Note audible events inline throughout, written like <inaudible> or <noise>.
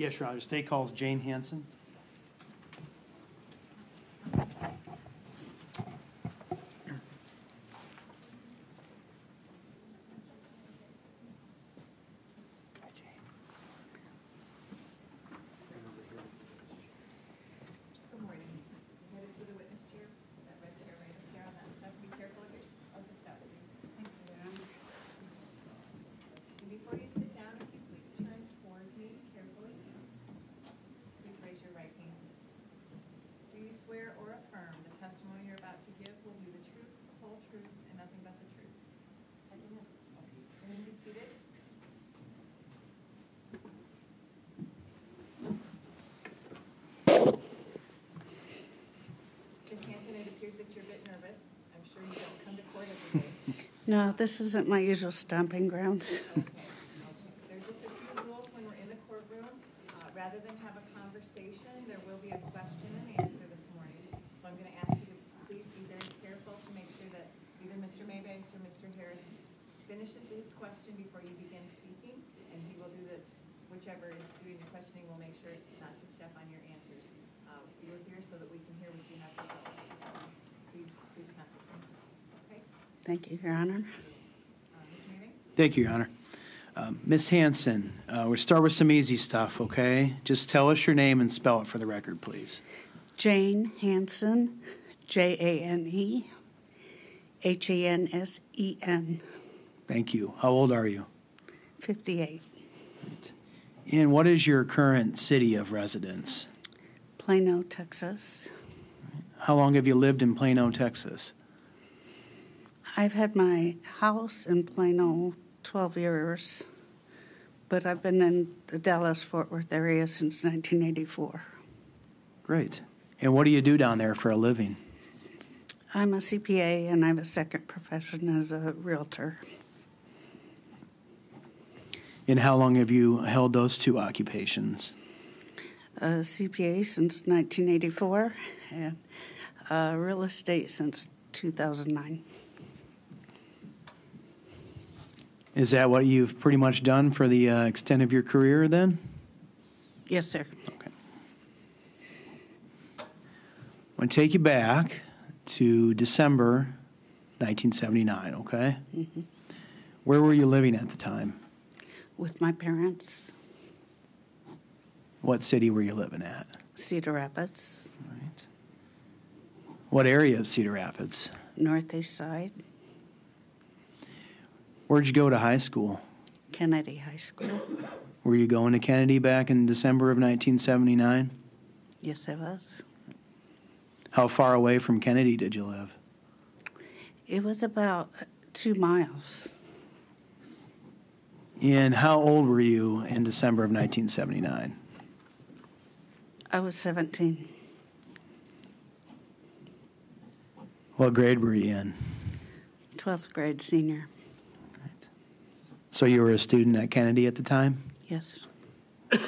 Yes, Your Honor. State calls Jane Hansen. Good morning. Headed to the witness chair, that red chair right up there on that step. Be careful of your, of the step, please. Thank you. And before you sit down, if you please turn toward me carefully. Please raise your right hand. Do you swear or affirm the testimony you're about to give will be the truth, the whole truth, and nothing but the truth? I do. Okay. Can you be seated? Ms. Hansen, it appears that you're a bit nervous. I'm sure you don't come to court every day. No, this isn't my usual stomping grounds. <laughs> Okay, There are just a few rules when we're in the courtroom. Uh, Rather than have a conversation, there will be a question and answer this morning. So I'm going to ask you to please be very careful to make sure that either Mr. Maybanks or Mr. Harris finishes his question before you begin speaking, and he will do the, whichever is doing the questioning will make sure not to step on your answers. Uh, You're here so that we can hear what you have to tell us. So Please, please concentrate. Okay? Thank you, Your Honor. Thank you, Your Honor. Um, Ms. Hansen, uh, we'll start with some easy stuff, okay? Just tell us your name and spell it for the record, please. Jane Hansen, J A N E H A N S E N, Thank you. How old are you? 58, And what is your current city of residence? Plano, Texas. How long have you lived in Plano, Texas? I've had my house in Plano 12 years, but I've been in the Dallas Fort Worth area since 1984. Great. And what do you do down there for a living? I'm a CPA and I have a second profession as a realtor. And how long have you held those two occupations? a CPA since 1984 and uh, real estate since 2009. Is that what you've pretty much done for the uh, extent of your career then? Yes, sir. Okay. I want to take you back to December 1979, okay? Where were you living at the time? With my parents, What city were you living at? Cedar Rapids, Right. What area of Cedar Rapids? Northeast Side, Where'd you go to high school? Kennedy High School. Were you going to Kennedy back in December of 1979? Yes, I was. How far away from Kennedy did you live? It was about two miles. And how old were you in December of 1979? I was 17, What grade were you in? 12th grade senior. So you were a student at Kennedy at the time? Yes. <coughs>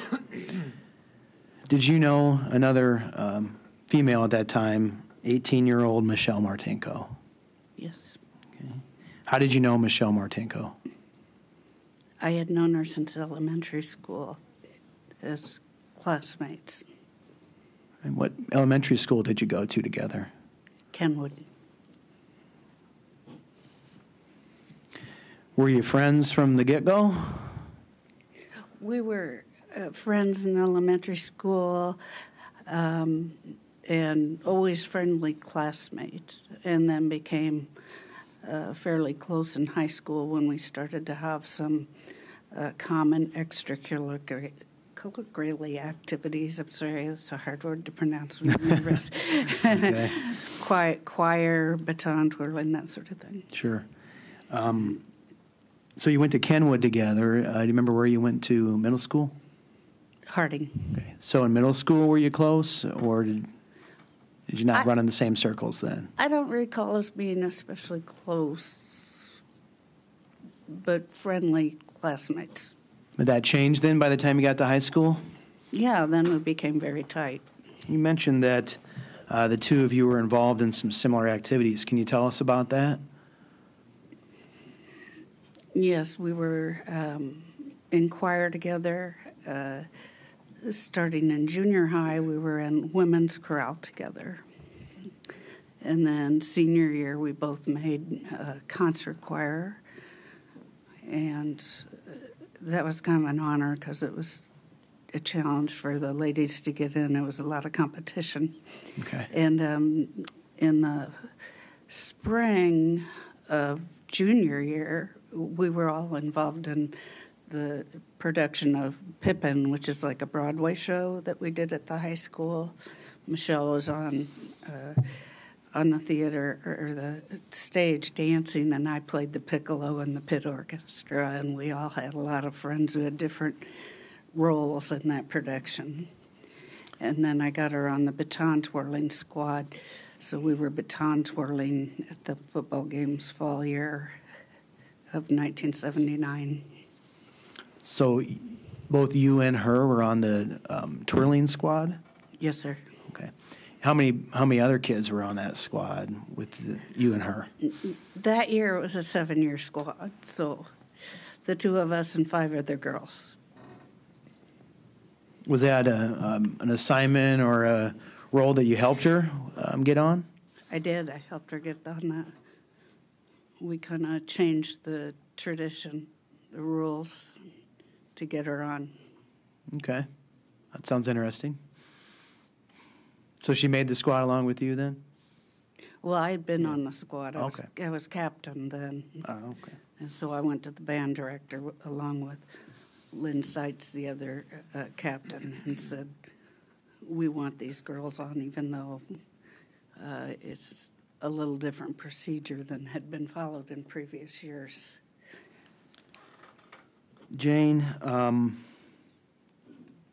Did you know another um, female at that time, 18 year old Michelle Martinko? Yes. How did you know Michelle Martinko? I had known her since elementary school as classmates. And what elementary school did you go to together? Kenwood. Were you friends from the get go? We were uh, friends in elementary school um, and always friendly classmates, and then became uh, fairly close in high school when we started to have some uh, common extracurricular curricular activities. I'm sorry, it's a hard word to pronounce when I'm nervous. <laughs> <laughs> Okay. choir, choir, baton twirling, that sort of thing. Sure. Um, so you went to Kenwood together. Uh, do you remember where you went to middle school? Harding. Okay. So in middle school, were you close, or did, did you not I- run in the same circles then? I don't recall us being especially close, but friendly classmates. Did that change then by the time you got to high school? Yeah, then we became very tight. You mentioned that uh, the two of you were involved in some similar activities. Can you tell us about that? Yes, we were um, in choir together, uh, starting in junior high, we were in women's chorale together. And then senior year, we both made uh, concert choir. And uh, that was kind of an honor because it was a challenge for the ladies to get in. There was a lot of competition. Okay. And um, in the spring of junior year, we were all involved in the production of Pippin, which is like a Broadway show that we did at the high school. Michelle was on uh, on the theater or the stage dancing, and I played the piccolo in the pit orchestra, and we all had a lot of friends who had different roles in that production. And then I got her on the baton twirling squad. So we were baton twirling at the football games fall year of 1979. So both you and her were on the um, twirling squad? Yes, sir. Okay. How many how many other kids were on that squad with the, you and her? That year it was a seven year squad. So the two of us and five other girls. Was that a, um, an assignment or a role that you helped her um, get on? I did. I helped her get on that. We kind of changed the tradition, the rules to get her on. Okay. That sounds interesting. So she made the squad along with you then? Well, I had been on the squad. I was, Okay. I was captain then. Oh, okay. And so I went to the band director w- along with Lynn Seitz, the other uh, captain, and said, "We want these girls on, even though uh, it's a little different procedure than had been followed in previous years." Jane, um,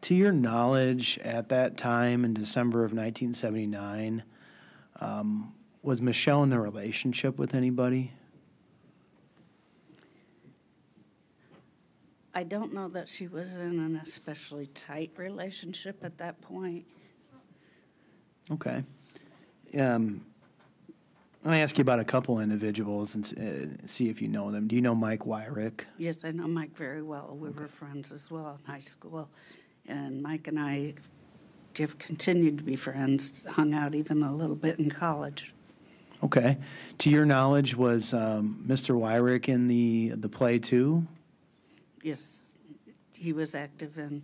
to your knowledge, at that time in December of 1979, um, was Michelle in a relationship with anybody? I don't know that she was in an especially tight relationship at that point. Okay. Um, let me ask you about a couple individuals and uh, see if you know them. Do you know Mike Wyrick? Yes, I know Mike very well. We were friends as well in high school. And Mike and I have continued to be friends, hung out even a little bit in college. Okay. To your knowledge, was um, Mr. Wyrick in the the play too? Yes, he was active in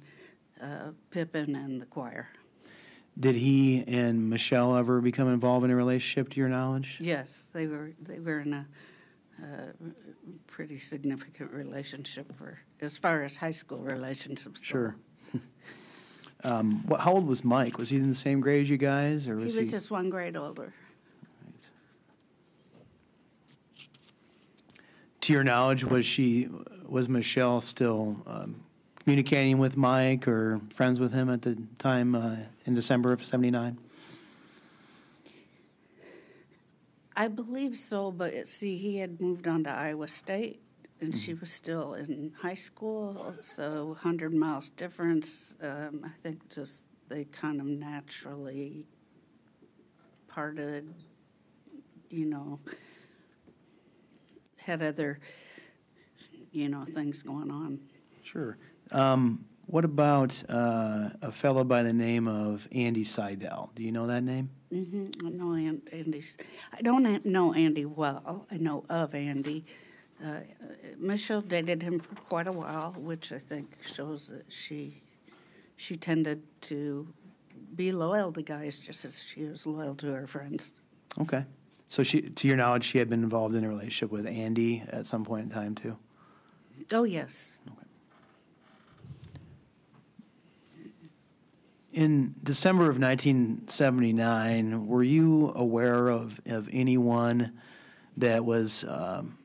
uh, Pippin and the choir. Did he and Michelle ever become involved in a relationship? To your knowledge? Yes, they were they were in a uh, pretty significant relationship for as far as high school relationships. Sure. <laughs> um, what, how old was Mike? Was he in the same grade as you guys, or He was was just one grade older. To your knowledge, was she was Michelle still um, communicating with Mike or friends with him at the time uh, in December of '79? I believe so, but see, he had moved on to Iowa State, and she was still in high school, so 100 miles difference. Um, I think just they kind of naturally parted, you know, had other, you know, things going on. Sure. Um, what about uh, a fellow by the name of Andy Seidel? Do you know that name? hmm I know An- Andy's. I don't know Andy well. I know of Andy. Uh, Michelle dated him for quite a while, which I think shows that she she tended to be loyal to guys just as she was loyal to her friends. Okay. So she, to your knowledge, she had been involved in a relationship with Andy at some point in time too. Oh yes, In December of 1979, were you aware of, of anyone that was um,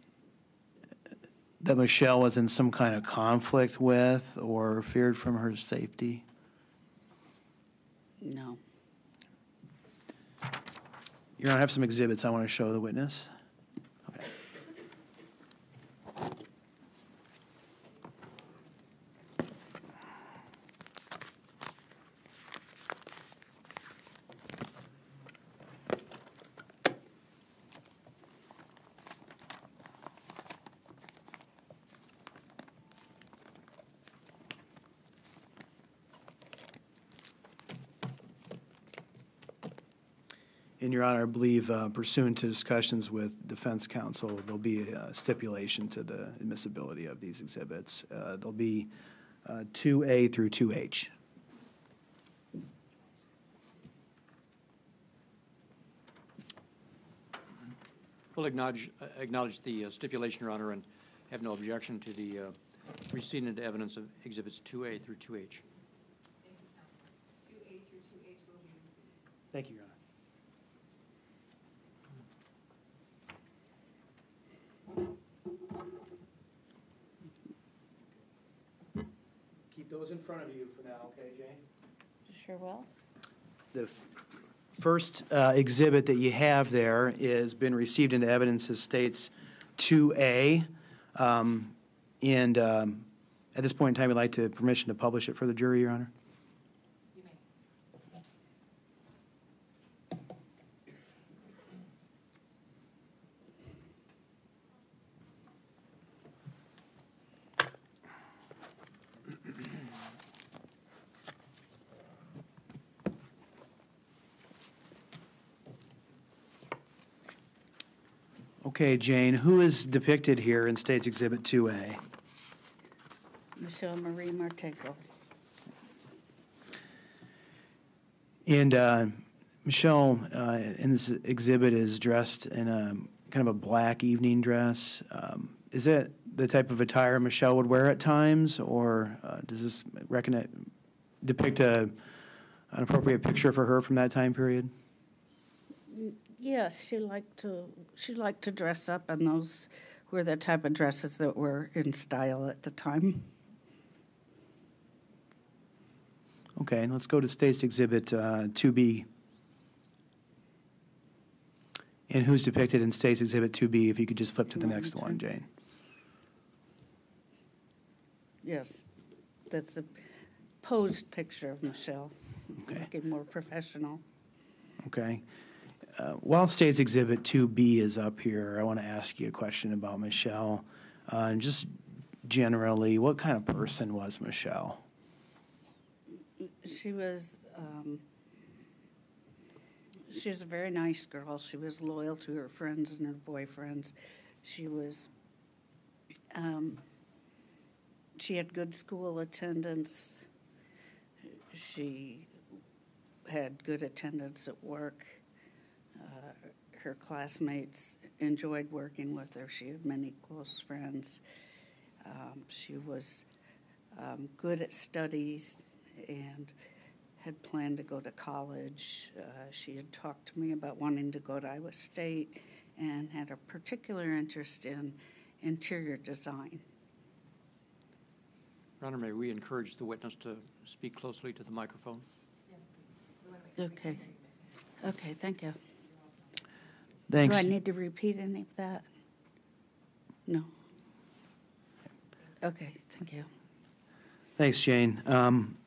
that Michelle was in some kind of conflict with or feared from her safety? no. You're gonna have some exhibits I want to show the witness. Your honor, I believe uh, pursuant to discussions with defense counsel, there'll be a stipulation to the admissibility of these exhibits. Uh, There'll be uh, 2A through 2H. We'll acknowledge, uh, acknowledge the uh, stipulation, Your Honor, and have no objection to the uh, receiving into evidence of Exhibits 2A through 2H. Thank you, Counselor. Two those in front of you for now, okay, Jane? Sure will. The f- first uh, exhibit that you have there is been received into evidence as states 2A. Um, And um, at this point in time, I'd like to permission to publish it for the jury, Your Honor. You may. Okay, Jane, who is depicted here in States Exhibit 2A? Michelle Marie Martinko. And uh, Michelle, uh, in this exhibit, is dressed in a kind of a black evening dress. Um, Is that the type of attire Michelle would wear at times, or uh, does this depict a, an appropriate picture for her from that time period? Yes, she liked to, she liked to dress up, and those were the type of dresses that were in style at the time. Okay, let's go to States Exhibit uh, 2B. And who's depicted in States Exhibit 2B? If you could just flip to the You want me next one, Jane. Yes, that's a posed picture of Michelle, Okay. looking more professional. Okay. Uh, While States Exhibit 2B is up here, I want to ask you a question about Michelle. Uh, And just generally, what kind of person was Michelle? She was, um, she was a very nice girl. She was loyal to her friends and her boyfriends. She was, um, she had good school attendance. She had good attendance at work. Her classmates enjoyed working with her. She had many close friends. Um, she was um, good at studies and had planned to go to college. Uh, she had talked to me about wanting to go to Iowa State and had a particular interest in interior design. Your Honor, may we encourage the witness to speak closely to the microphone? Yes, please. We want to make sure we Okay. can hear you, Miss. Okay, thank you. Thanks. Do I need to repeat any of that? No. Okay, thank you. Thanks, Jane. Um,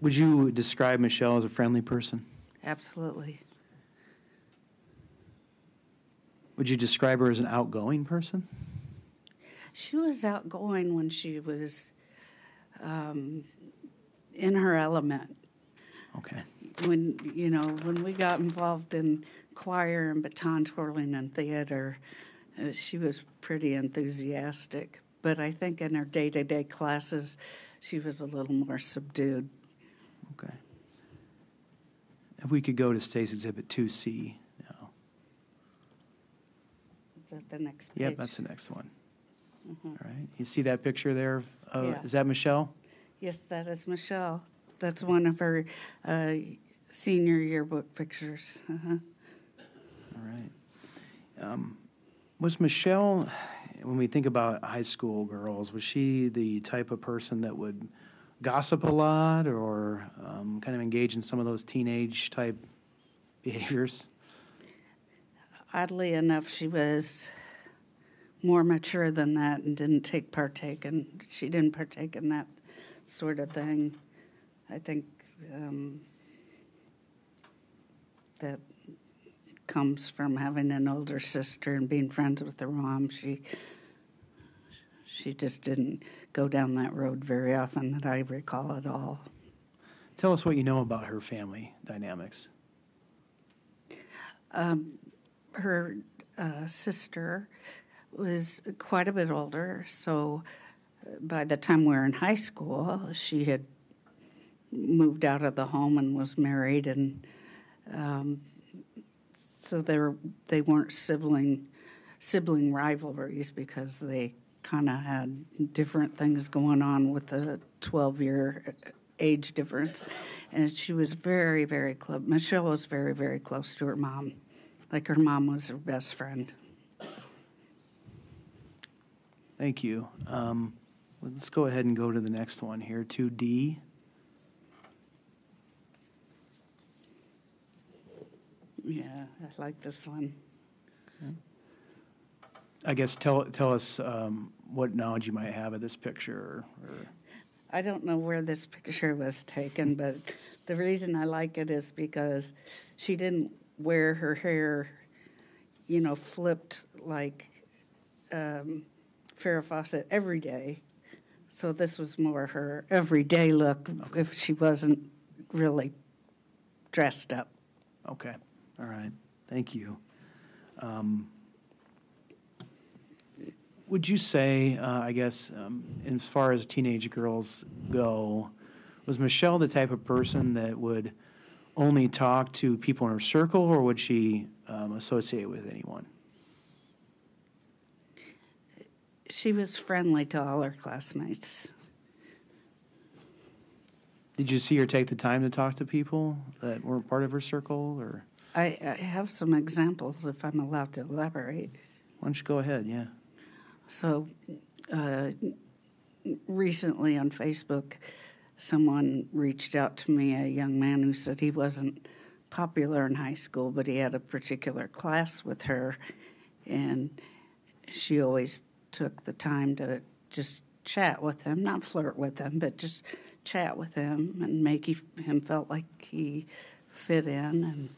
Would you describe Michelle as a friendly person? Absolutely. Would you describe her as an outgoing person? She was outgoing when she was um, in her element. Okay. when you know when we got involved in choir and baton twirling and theater uh, she was pretty enthusiastic but i think in her day-to-day classes she was a little more subdued Okay. If we could go to State's Exhibit 2C now. is that the next page Yep, that's the next one. Mhm. All right. You see that picture there? of- of- Yeah. Is that Michelle? yes that is michelle that's one of her uh, senior yearbook pictures uh-huh. All right. Um, Was Michelle, when we think about high school girls, was she the type of person that would gossip a lot or um, kind of engage in some of those teenage type behaviors? oddly enough she was more mature than that and didn't take partake and she didn't partake in that sort of thing i think um, that comes from having an older sister and being friends with her mom she she just didn't go down that road very often that i recall at all Tell us what you know about her family dynamics. her uh, sister was quite a bit older, so uh, by the time we were in high school, she had moved out of the home and was married, and um, so they were they weren't sibling sibling rivalries because they kind of had different things going on with the 12 year age difference and she was very very close michelle was very very close to her mom like her mom was her best friend Thank you. Um, Let's go ahead and go to the next one here, 2D. Yeah i like this one I guess tell, tell us um, what knowledge you might have of this picture, or, I don't know where this picture was taken, but the reason I like it is because she didn't wear her hair, you know, flipped like um, Farrah Fawcett every day. So this was more her everyday look if she wasn't really dressed up. okay, all right, thank you. Um, Would you say, uh, I guess, um, as far as teenage girls go, was Michelle the type of person that would only talk to people in her circle, or would she um, associate with anyone? She was friendly to all her classmates. Did you see her take the time to talk to people that weren't part of her circle, or I, I have some examples if I'm allowed to elaborate. why don't you go ahead? Yeah. So, uh, recently on Facebook, someone reached out to me, a young man who said he wasn't popular in high school, but he had a particular class with her, and she always took the time to just chat with him, not flirt with him, but just chat with him and make he, him felt like he fit in and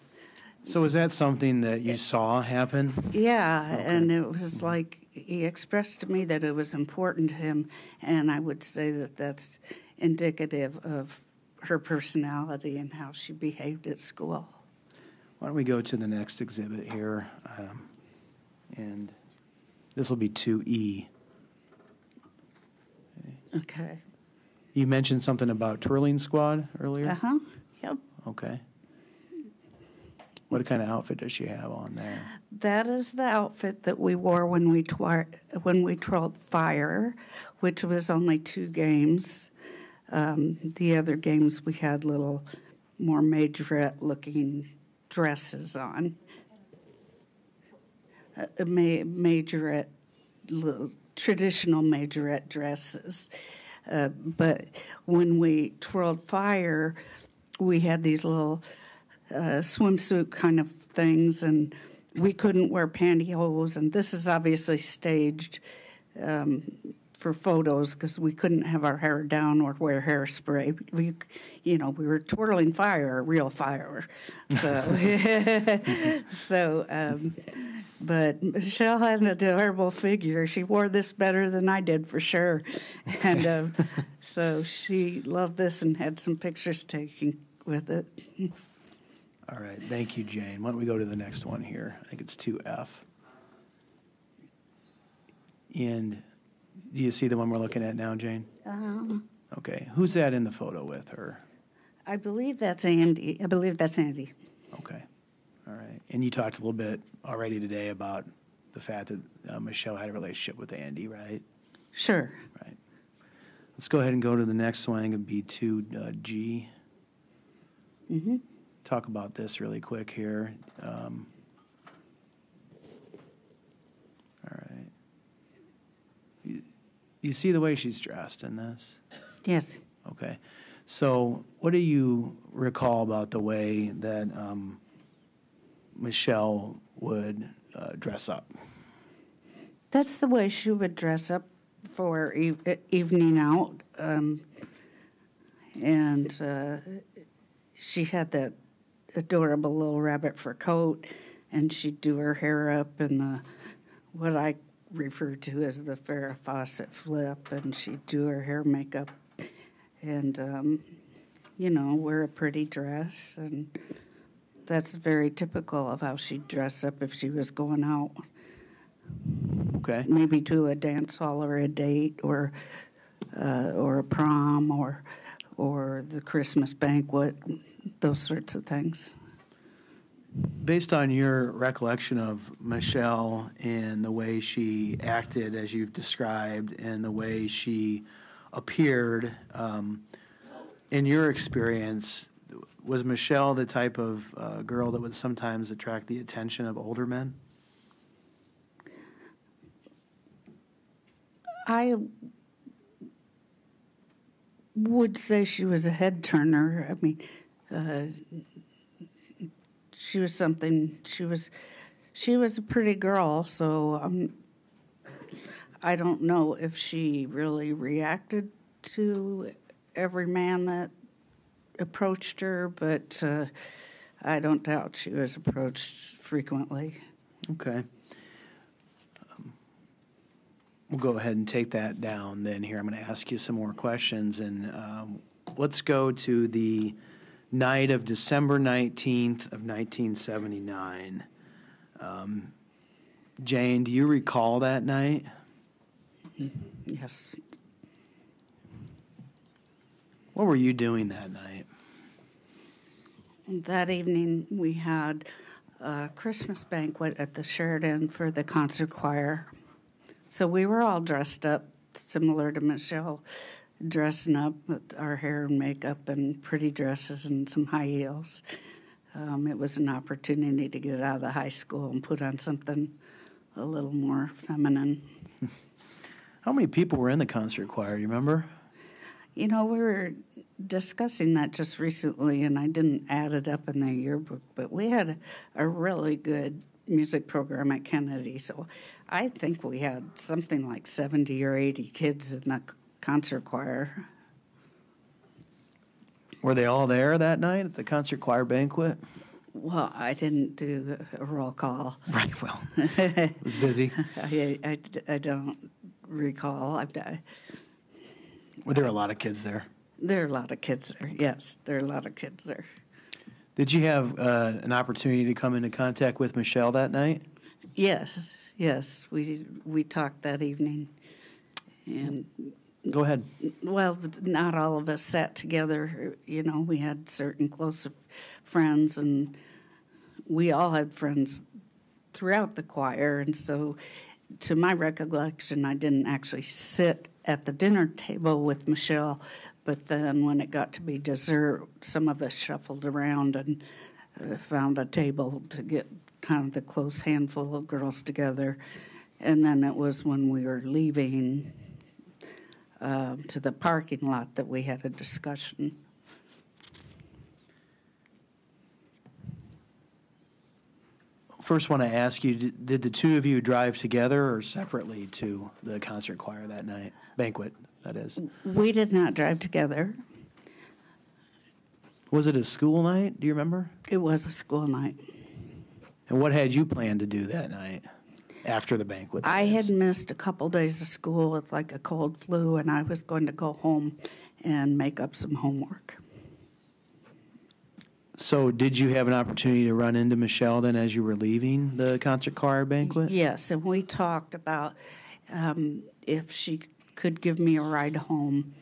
So was that something that you saw happen? Yeah, and it was like he expressed to me that it was important to him, and I would say that that's indicative of her personality and how she behaved at school. Why don't we go to the next exhibit here? um, And this will be 2E. Okay. You mentioned something about twirling squad earlier? Uh huh. Yep. Okay. What kind of outfit does she have on there? That is the outfit that we wore when we twar- when we twirled fire, which was only two games. Um, the other games we had little more majorette looking dresses on. Uh, ma- majorette, little traditional majorette dresses. Uh, but when we twirled fire, we had these little uh, swimsuit kind of things, and we couldn't wear pantyhose. And this is obviously staged um, for photos because we couldn't have our hair down or wear hairspray. We, you know, we were twirling fire, real fire. So, <laughs> so. Um, but Michelle had an adorable figure. She wore this better than I did for sure, and um, <laughs> so she loved this and had some pictures taken with it. All right, thank you, Jane. Why don't we go to the next one here? I think it's 2F. And do you see the one we're looking at now, Jane? Uh, Okay, who's that in the photo with her? I believe that's Andy. I believe that's Andy. Okay, all right. And you talked a little bit already today about the fact that uh, Michelle had a relationship with Andy, right? Sure. Right. Let's go ahead and go to the next one, it'd be 2G. Talk about this really quick here. Um, All right. You- You see the way she's dressed in this? Yes. Okay. So what do you recall about the way that um, Michelle would uh, dress up? That's the way she would dress up for e- evening out. Um, and uh, she had that adorable little rabbit fur coat, and she'd do her hair up in the what I refer to as the Farrah Fawcett flip, and she'd do her hair makeup, and um, you know, wear a pretty dress, and that's very typical of how she'd dress up if she was going out, Okay. maybe to a dance hall or a date or uh, or a prom or or the Christmas banquet, those sorts of things. Based on your recollection of Michelle and the way she acted, as you've described, and the way she appeared, um, in your experience, was Michelle the type of uh, girl that would sometimes attract the attention of older men? I would say she was a head turner. I mean, uh, she was something. She was, she was a pretty girl. So um, I don't know if she really reacted to every man that approached her, but uh, I don't doubt she was approached frequently. Okay. We'll go ahead and take that down then here. I'm going to ask you some more questions, and um, let's go to the night of December 19th of 1979. Um, Jane, do you recall that night? Yes. What were you doing that night? That evening, we had a Christmas banquet at the Sheraton for the concert choir. So we were all dressed up, similar to Michelle, dressing up with our hair and makeup and pretty dresses and some high heels. Um, it was an opportunity to get out of the high school and put on something a little more feminine. <laughs> How many people were in the concert choir? Do you remember? You know, we were discussing that just recently, and I didn't add it up in the yearbook, but we had a, a really good music program at Kennedy. So I think we had something like 70 or 80 kids in the concert choir. Were they all there that night at the concert choir banquet? Well, I didn't do a roll call. <laughs> Right, well, it <laughs> was busy. I, I, I don't recall. I, I, Were there a lot of kids there? there are a lot of kids there. Yes, there are a lot of kids there. Did you have uh, an opportunity to come into contact with Michelle that night? Yes, yes. We we talked that evening, and Go ahead. well, not all of us sat together. You know, we had certain close friends, and we all had friends throughout the choir. And so, to my recollection, I didn't actually sit at the dinner table with Michelle, but then when it got to be dessert, some of us shuffled around and uh, found a table to get kind of the close handful of girls together. And then it was when we were leaving uh, to the parking lot that we had a discussion. First, want to ask you: Did did the two of you drive together or separately to the concert choir that night banquet? That is, We did not drive together. was it a school night? Do you remember? It was a school night. And what had you planned to do that night after the banquet? I had missed a couple days of school with like a cold flu, and I was going to go home and make up some homework. So, did you have an opportunity to run into Michelle then as you were leaving the concert choir banquet? Yes, and we talked about um, if she could give me a ride home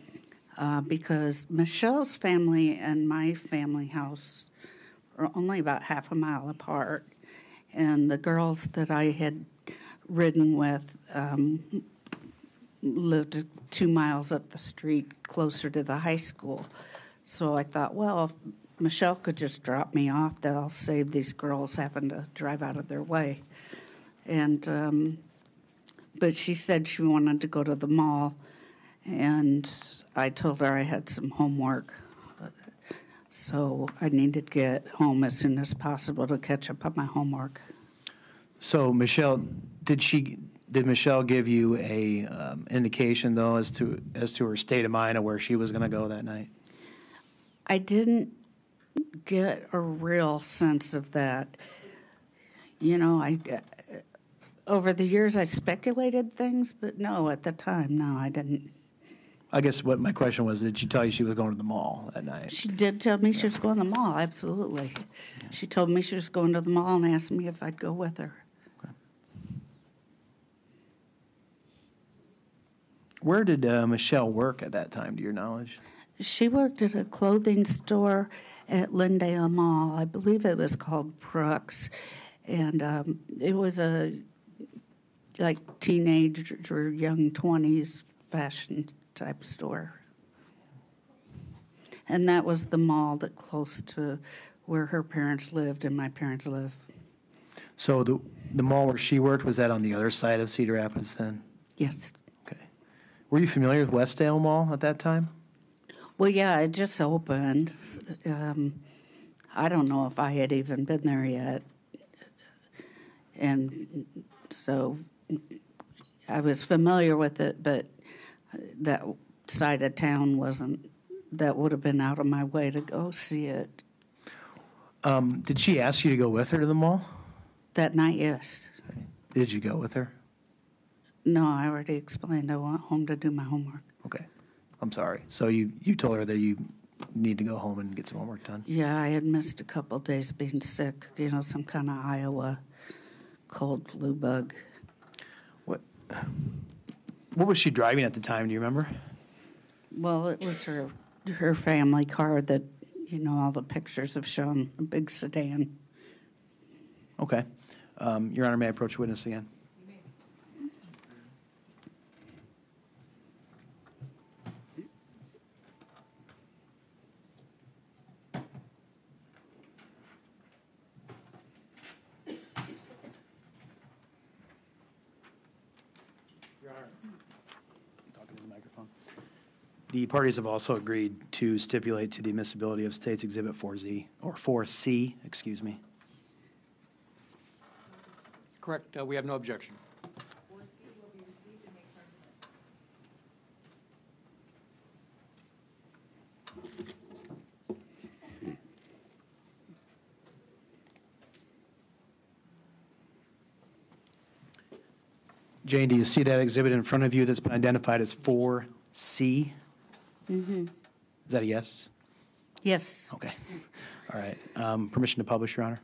uh, because Michelle's family and my family house are only about half a mile apart. And the girls that I had ridden with um, lived two miles up the street closer to the high school. So I thought, well, if Michelle could just drop me off, that'll save these girls having to drive out of their way. And um, but she said she wanted to go to the mall, and I told her I had some homework. So I need to get home as soon as possible to catch up on my homework. So, Michelle, did she? Did Michelle give you a um, indication though as to as to her state of mind of where she was going to go that night? I didn't get a real sense of that. You know, I over the years I speculated things, but no, at the time, no, I didn't. I guess what my question was, did she tell you she was going to the mall that night? She did tell me she was going to the mall, absolutely. She told me she was going to the mall and asked me if I'd go with her. Where did uh, Michelle work at that time, to your knowledge? She worked at a clothing store at Lindale Mall. I believe it was called Brooks. And um, it was a like teenage or young 20s fashion type store. And that was the mall that close to where her parents lived and my parents live. So the, the mall where she worked, was that on the other side of Cedar Rapids then? Yes. Okay. Were you familiar with Westdale Mall at that time? Well, yeah, it just opened. Um, I don't know if I had even been there yet. And so I was familiar with it, but that side of town wasn't, that would have been out of my way to go see it. Um, did she ask you to go with her to the mall? That night, yes. Did you go with her? No, I already explained I went home to do my homework. Okay. I'm sorry. So you, you told her that you need to go home and get some homework done? Yeah, I had missed a couple days being sick, you know, some kind of Iowa cold flu bug. What, what was she driving at the time? Do you remember? Well, it was her her family car that you know all the pictures have shown a big sedan. Okay. Um, Your Honor, may I approach witness again? The parties have also agreed to stipulate to the admissibility of States Exhibit 4Z, or 4C, excuse me. Correct, uh, we have no objection. Four C will be received and made part of the record. Jane, do you see that exhibit in front of you that's been identified as 4C? Mm-hmm. Is that a yes? Yes, Okay. All right. Um, Permission to publish, Your Honor?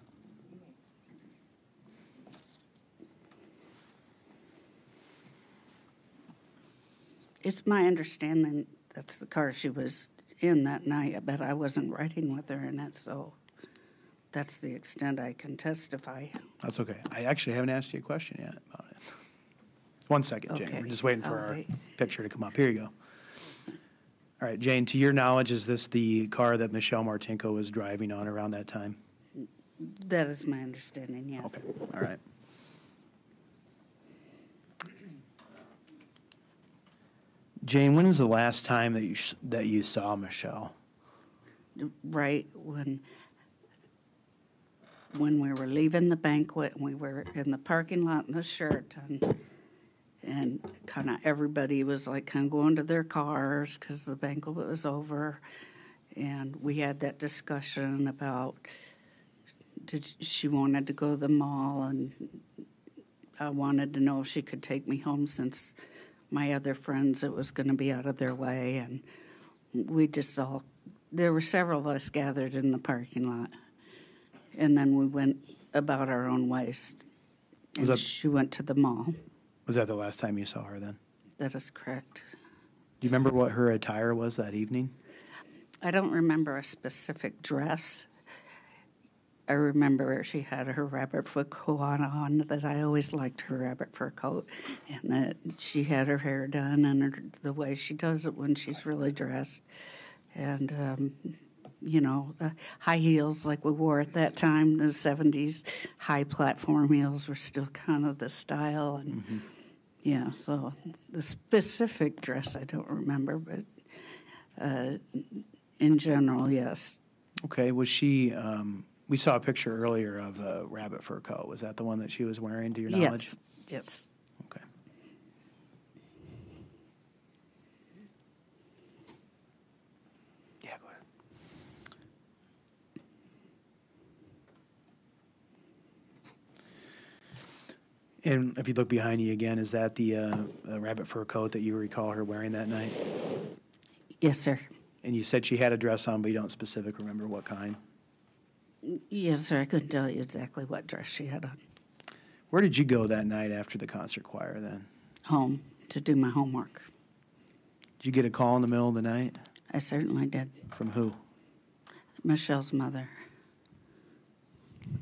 it's my understanding that's the car she was in that night, but I wasn't riding with her in it, so that's the extent I can testify. That's okay. I actually haven't asked you a question yet about it. One second, Jane. We're Okay. just waiting for our picture to come up. Here you go. All right, Jane, to your knowledge, is this the car that Michelle Martinko was driving on around that time? That is my understanding, yes. Okay, all right. Jane, when was the last time that you, sh- that you saw Michelle? right when when we were leaving the banquet and we were in the parking lot in the Sheraton and kind of everybody was like kind of going to their cars because the banquet was over. And we had that discussion about did she wanted to go to the mall and I wanted to know if she could take me home since my other friends it was going to be out of their way. And we just all there were several of us gathered in the parking lot. And then we went about our own ways. And she went to the mall Was that the last time you saw her then? that is correct Do you remember what her attire was that evening? i don't remember a specific dress i remember she had her rabbit foot coat on that i always liked her rabbit fur coat and that she had her hair done and her, the way she does it when she's really dressed and um, you know the high heels like we wore at that time the 70s high platform heels were still kind of the style and yeah so the specific dress i don't remember but uh, in general yes Okay, was she, um, we saw a picture earlier of a rabbit fur coat. Was that the one that she was wearing, to your knowledge? yes yes Okay. Yeah, go ahead. And if you look behind you again, is that the uh, uh, rabbit fur coat that you recall her wearing that night? Yes, sir. And you said she had a dress on, but you don't specifically remember what kind. Yes, sir. I couldn't tell you exactly what dress she had on. Where did you go that night after the concert choir then? Home to do my homework. Did you get a call in the middle of the night? I certainly did. From who? Michelle's mother.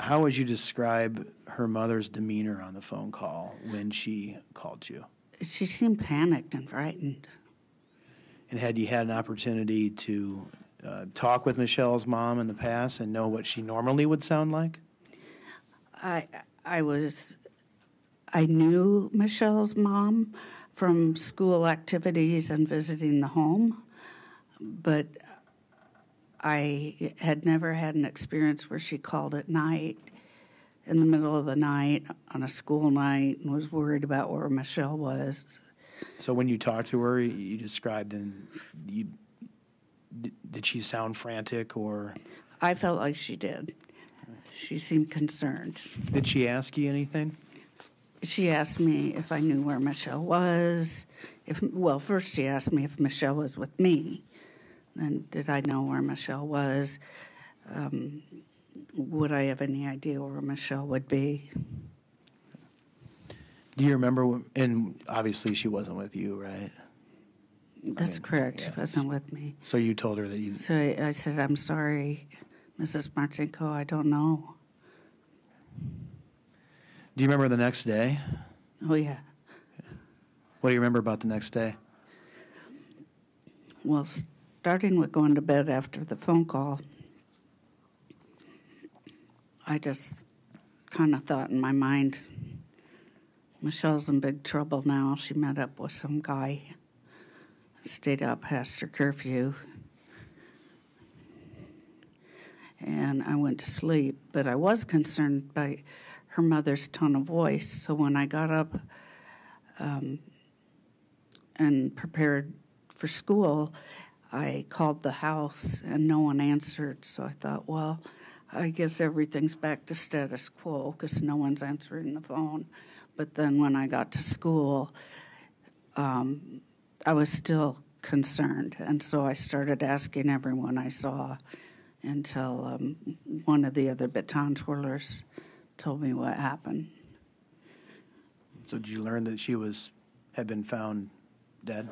How would you describe her mother's demeanor on the phone call when she called you? She seemed panicked and frightened. And had you had an opportunity to uh, talk with Michelle's mom in the past and know what she normally would sound like? I I was I knew Michelle's mom from school activities and visiting the home, but I had never had an experience where she called at night in the middle of the night on a school night and was worried about where Michelle was. So when you talked to her, you described and you did she sound frantic or I felt like she did. She seemed concerned. did she ask you anything? she asked me if I knew where Michelle was. If well, first she asked me if Michelle was with me. Then did I know where Michelle was? Um, would I have any idea where Michelle would be? Do you remember? when- And obviously, she wasn't with you, right? That's mean, correct. She wasn't with me. So you told her that you. So I, I said, "I'm sorry, Mrs. Martinko. I don't know." Do you remember the next day? Oh yeah. What do you remember about the next day? Well, starting with going to bed after the phone call, I just kind of thought in my mind, Michelle's in big trouble now. She met up with some guy, stayed out past her curfew, and I went to sleep. But I was concerned by her mother's tone of voice. So when I got up um, and prepared for school, I called the house and no one answered. So I thought, well, I guess everything's back to status quo because no one's answering the phone. But then when I got to school, um, I was still concerned. And so I started asking everyone I saw until um, one of the other baton twirlers told me what happened. So did you learn that she was had been found dead?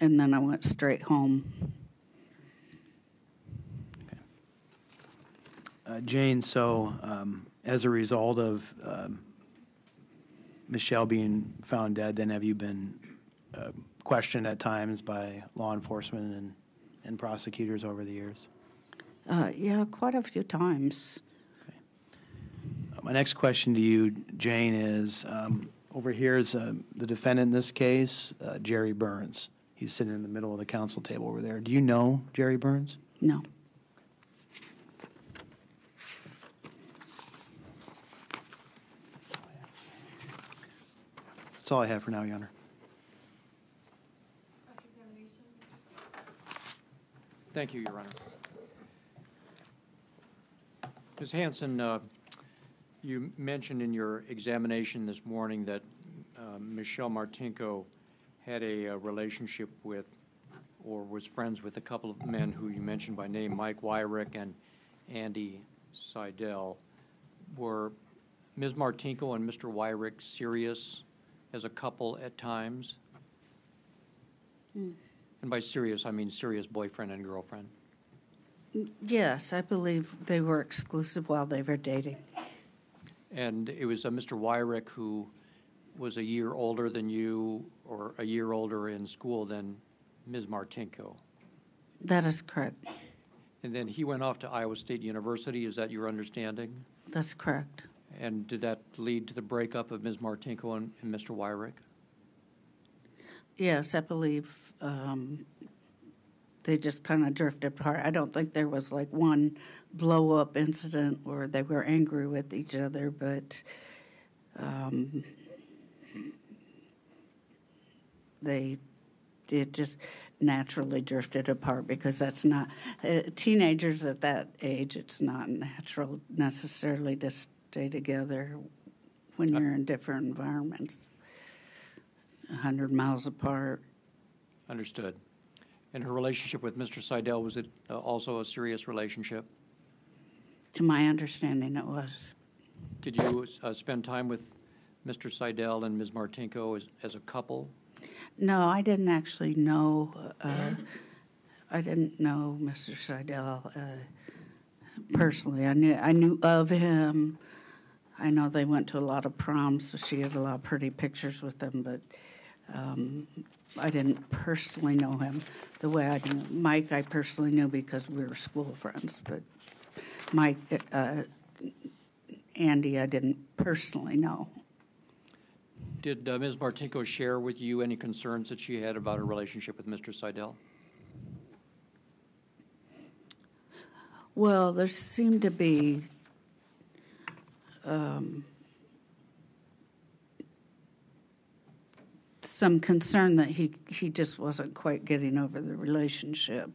And then I went straight home. Uh, Jane, so um, as a result of um, Michelle being found dead, then have you been uh, questioned at times by law enforcement and, and prosecutors over the years? Uh, yeah, quite a few times. Uh, My next question to you, Jane, is um, over here is uh, the defendant in this case, uh, Jerry Burns. He's sitting in the middle of the counsel table over there. Do you know Jerry Burns? No. That's all I have for now, Your Honor. Thank you, Your Honor. Ms. Hansen, uh, you mentioned in your examination this morning that uh, Michelle Martinko had a uh, relationship with, or was friends with a couple of men who you mentioned by name, Mike Wyrick and Andy Seidel. Were Ms. Martinko and Mr. Wyrick serious as a couple at times? And by serious, I mean serious boyfriend and girlfriend. Yes, I believe they were exclusive while they were dating. And it was uh, Mr. Wyrick who was a year older than you, or a year older in school than Ms. Martinko. That is correct. And then he went off to Iowa State University, is that your understanding? That's correct. And did that lead to the breakup of Ms. Martinko and, and Mr. Wyrick? Yes, I believe um, they just kind of drifted apart. I don't think there was like one blow up incident where they were angry with each other, but um, they it just naturally drifted apart because that's not uh, teenagers at that age. It's not natural necessarily to stay together when you're in different environments. 100 miles apart. Understood. And her relationship with Mr. Seidel, was it uh, also a serious relationship? To my understanding, it was. Did you uh, spend time with Mr. Seidel and Ms. Martinko as, as a couple? No, I didn't actually know, uh, I didn't know Mr. Seidel uh, personally. I knew, I knew of him. I know they went to a lot of proms, so she had a lot of pretty pictures with them, but um, I didn't personally know him the way I knew. Mike, I personally knew because we were school friends, but Mike, uh, Andy, I didn't personally know. Did uh, Ms. Martinko share with you any concerns that she had about her relationship with Mr. Seidel? Well, there seemed to be um, some concern that he, he just wasn't quite getting over the relationship.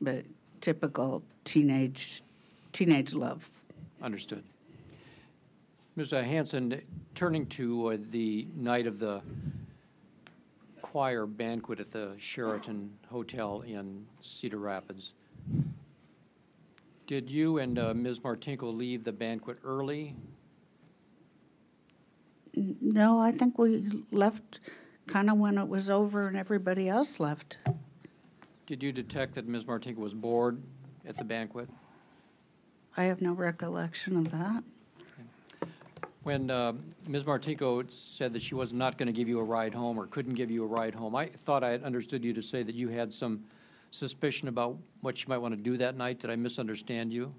But typical teenage teenage love. Understood. Ms. Hansen, turning to uh, the night of the choir banquet at the Sheraton Hotel in Cedar Rapids, did you and uh, Ms. Martinko leave the banquet early? No, I think we left kind of when it was over and everybody else left. Did you detect that Ms. Martinko was bored at the banquet? I have no recollection of that. When uh, Ms. Martinko said that she was not going to give you a ride home or couldn't give you a ride home, I thought I had understood you to say that you had some suspicion about what she might want to do that night. Did I misunderstand you?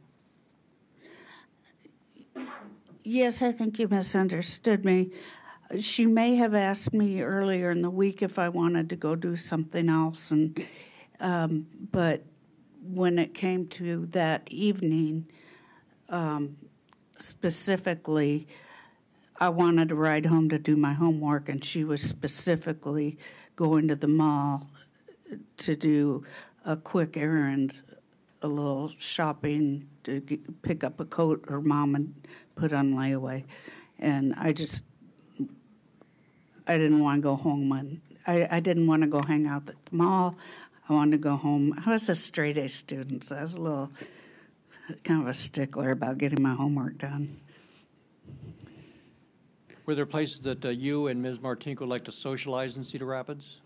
Yes, I think you misunderstood me. She may have asked me earlier in the week if I wanted to go do something else, and um, but when it came to that evening, um, specifically, I wanted to ride home to do my homework, and she was specifically going to the mall to do a quick errand, a little shopping to get, pick up a coat her mom had put on layaway, and I just I didn't want to go home. I, I didn't want to go hang out at the mall. I wanted to go home. I was a straight A student, so I was a little kind of a stickler about getting my homework done. Were there places that uh, you and Ms. Martinko like to socialize in Cedar Rapids?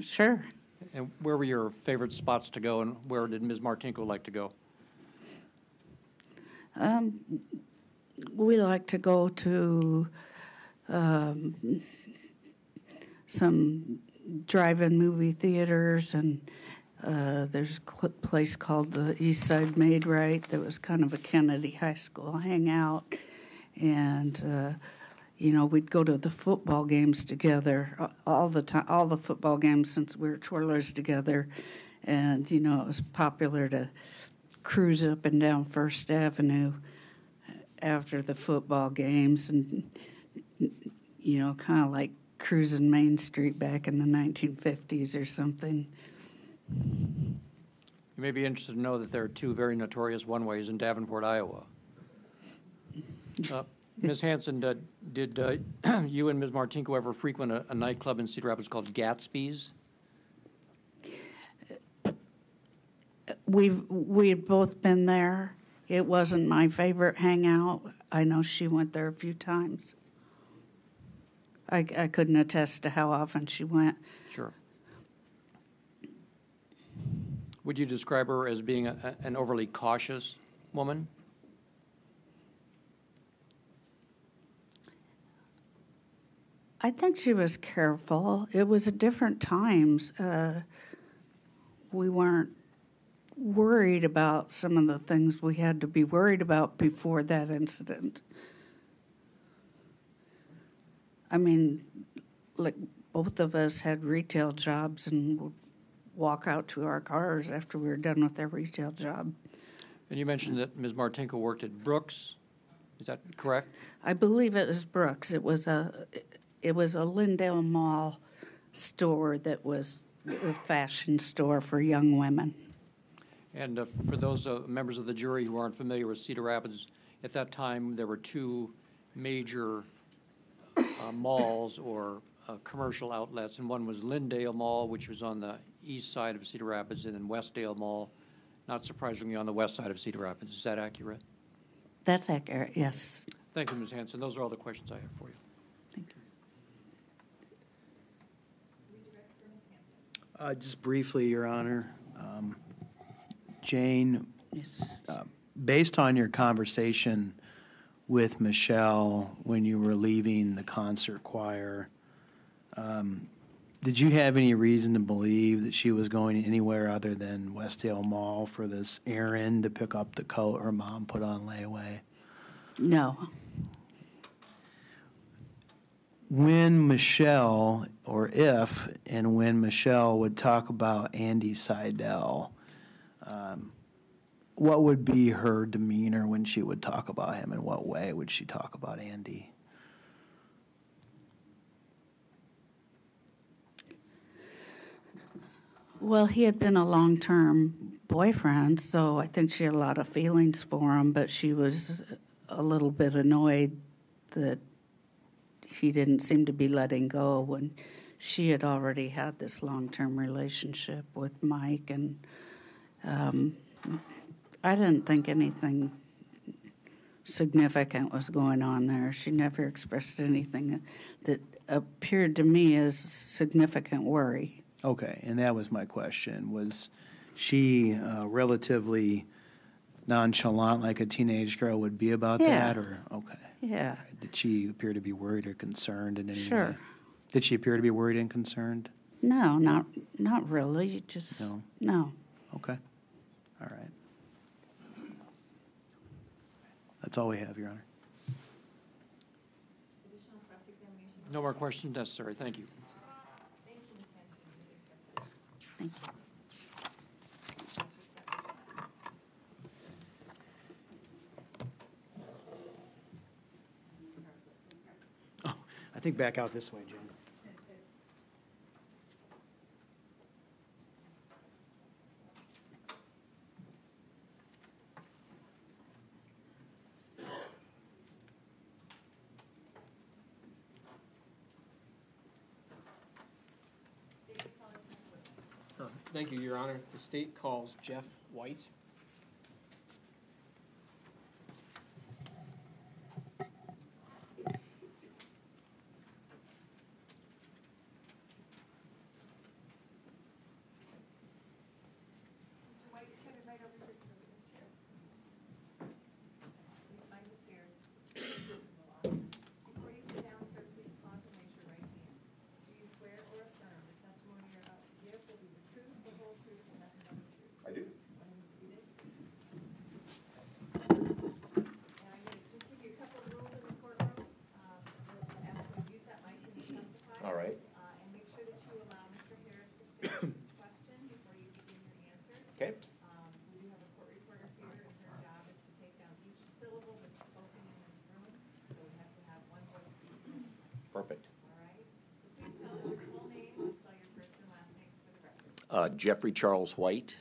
Sure. And where were your favorite spots to go, and where did Ms. Martinko like to go? Um, we like to go to um, some drive-in movie theaters, and uh, there's a place called the East Side Maid-Rite that was kind of a Kennedy High School hangout, and uh, you know we'd go to the football games together all the time, all the football games since we were twirlers together, and you know it was popular to cruise up and down First Avenue after the football games and you know kind of like cruising main street back in the 1950s or something You may be interested to know that there are two very notorious one-ways in Davenport, Iowa. <laughs> Uh, Ms. Hansen, uh, did uh, <clears throat> you and Ms. Martinko ever frequent a a nightclub in Cedar Rapids called Gatsby's? we've we've both been there it wasn't my favorite hangout i know she went there a few times i, I couldn't attest to how often she went Sure. Would you describe her as being a- an overly cautious woman? I think she was careful. It was a different times. Uh, we weren't worried about some of the things we had to be worried about before that incident. I mean, like both of us had retail jobs and would walk out to our cars after we were done with our retail job. And you mentioned that Ms. Martinko worked at Brooks. Is that correct? I believe it was Brooks. It was a it was a Lindale Mall store that was a fashion store for young women. And uh, for those uh, members of the jury who aren't familiar with Cedar Rapids, at that time, there were two major uh, malls or uh, commercial outlets, and one was Lindale Mall, which was on the east side of Cedar Rapids, and then Westdale Mall, not surprisingly, on the west side of Cedar Rapids. Is that accurate? That's accurate, yes. Thank you, Ms. Hansen. Those are all the questions I have for you. Thank you. Uh, Just briefly, Your Honor, um, Jane, Yes. uh, based on your conversation with Michelle when you were leaving the concert choir, um, did you have any reason to believe that she was going anywhere other than Westdale Mall for this errand to pick up the coat her mom put on layaway? No. When Michelle, or if and when Michelle would talk about Andy Seidel, um, what would be her demeanor when she would talk about him? In what way would she talk about Andy? Well, he had been a long term boyfriend, so I think she had a lot of feelings for him, but she was a little bit annoyed that he didn't seem to be letting go when she had already had this long term relationship with Mike. And um, I didn't think anything significant was going on there. She never expressed anything that appeared to me as significant worry. Okay, and that was my question. Was she uh, relatively nonchalant, like a teenage girl would be about Yeah. that, or okay? Yeah. Did she appear to be worried or concerned in any Sure. way? Did she appear to be worried and concerned? No, not not really. Just No. no. Okay. All right. That's all we have, Your Honor. No more questions necessary. Thank you. Thank you, Ms. Hansen. Thank you. I think back out this way. Uh, Thank you, Your Honor. The state calls Jeff White. Mr. White, you're coming right over to this chair. Please mind the stairs. Before you sit down, sir, please pause and raise your right hand. Do you swear or affirm the testimony you're about to give will be the truth, the whole truth, and nothing but the truth? I do. When you seated. And I'm gonna just give you a couple of rules in the courtroom. Um, we'll ask you to use that mic when you testify. All right. Uh, and make sure that you allow Mr. Harris to finish his question before you begin your answer. Okay. Um, we do have a court reporter here, and her job is to take down each syllable that's spoken in this room, so we have to have one voice speaking, Perfect. all right? So please tell us your full name and spell your first and last names for the record. Uh, Jeffrey Charles White,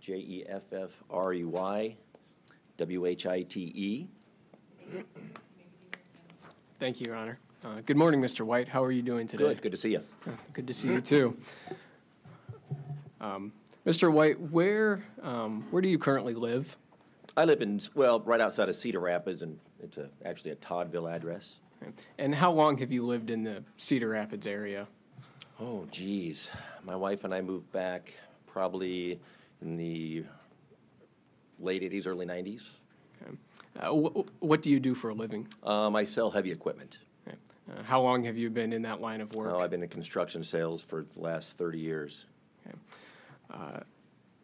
J E F F R E Y, W H I T E. Maybe do your exam. Thank you, Your Honor. Uh, Good morning, Mr. White. How are you doing today? Good, good to see you. Uh, Good to see you, too. Um, Mr. White, where, um, where do you currently live? I live in, well, right outside of Cedar Rapids, and it's a, actually a Toddville address. And how long have you lived in the Cedar Rapids area? Oh, geez. My wife and I moved back probably in the late 80s, early 90s. Okay. Uh, wh- What do you do for a living? Um, I sell heavy equipment. Okay. Uh, How long have you been in that line of work? Oh, I've been in construction sales for the last 30 years. Okay.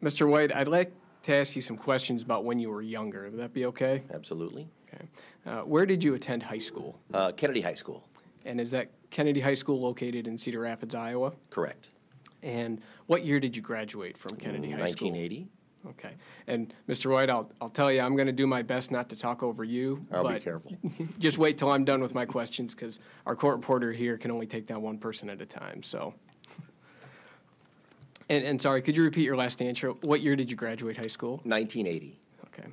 Mr. White, I'd like to ask you some questions about when you were younger. Would that be okay? Absolutely. Okay. Uh, Where did you attend high school? Uh, Kennedy High School, And is that Kennedy High School located in Cedar Rapids, Iowa? correct. And what year did you graduate from Kennedy High School? 1980. Okay. And Mr. White, I'll, I'll tell you, I'm going to do my best not to talk over you. I'll be careful. <laughs> Just wait till I'm done with my questions because our court reporter here can only take down one person at a time, so. <laughs> And, and sorry, could you repeat your last answer? What year did you graduate high school? 1980. Okay.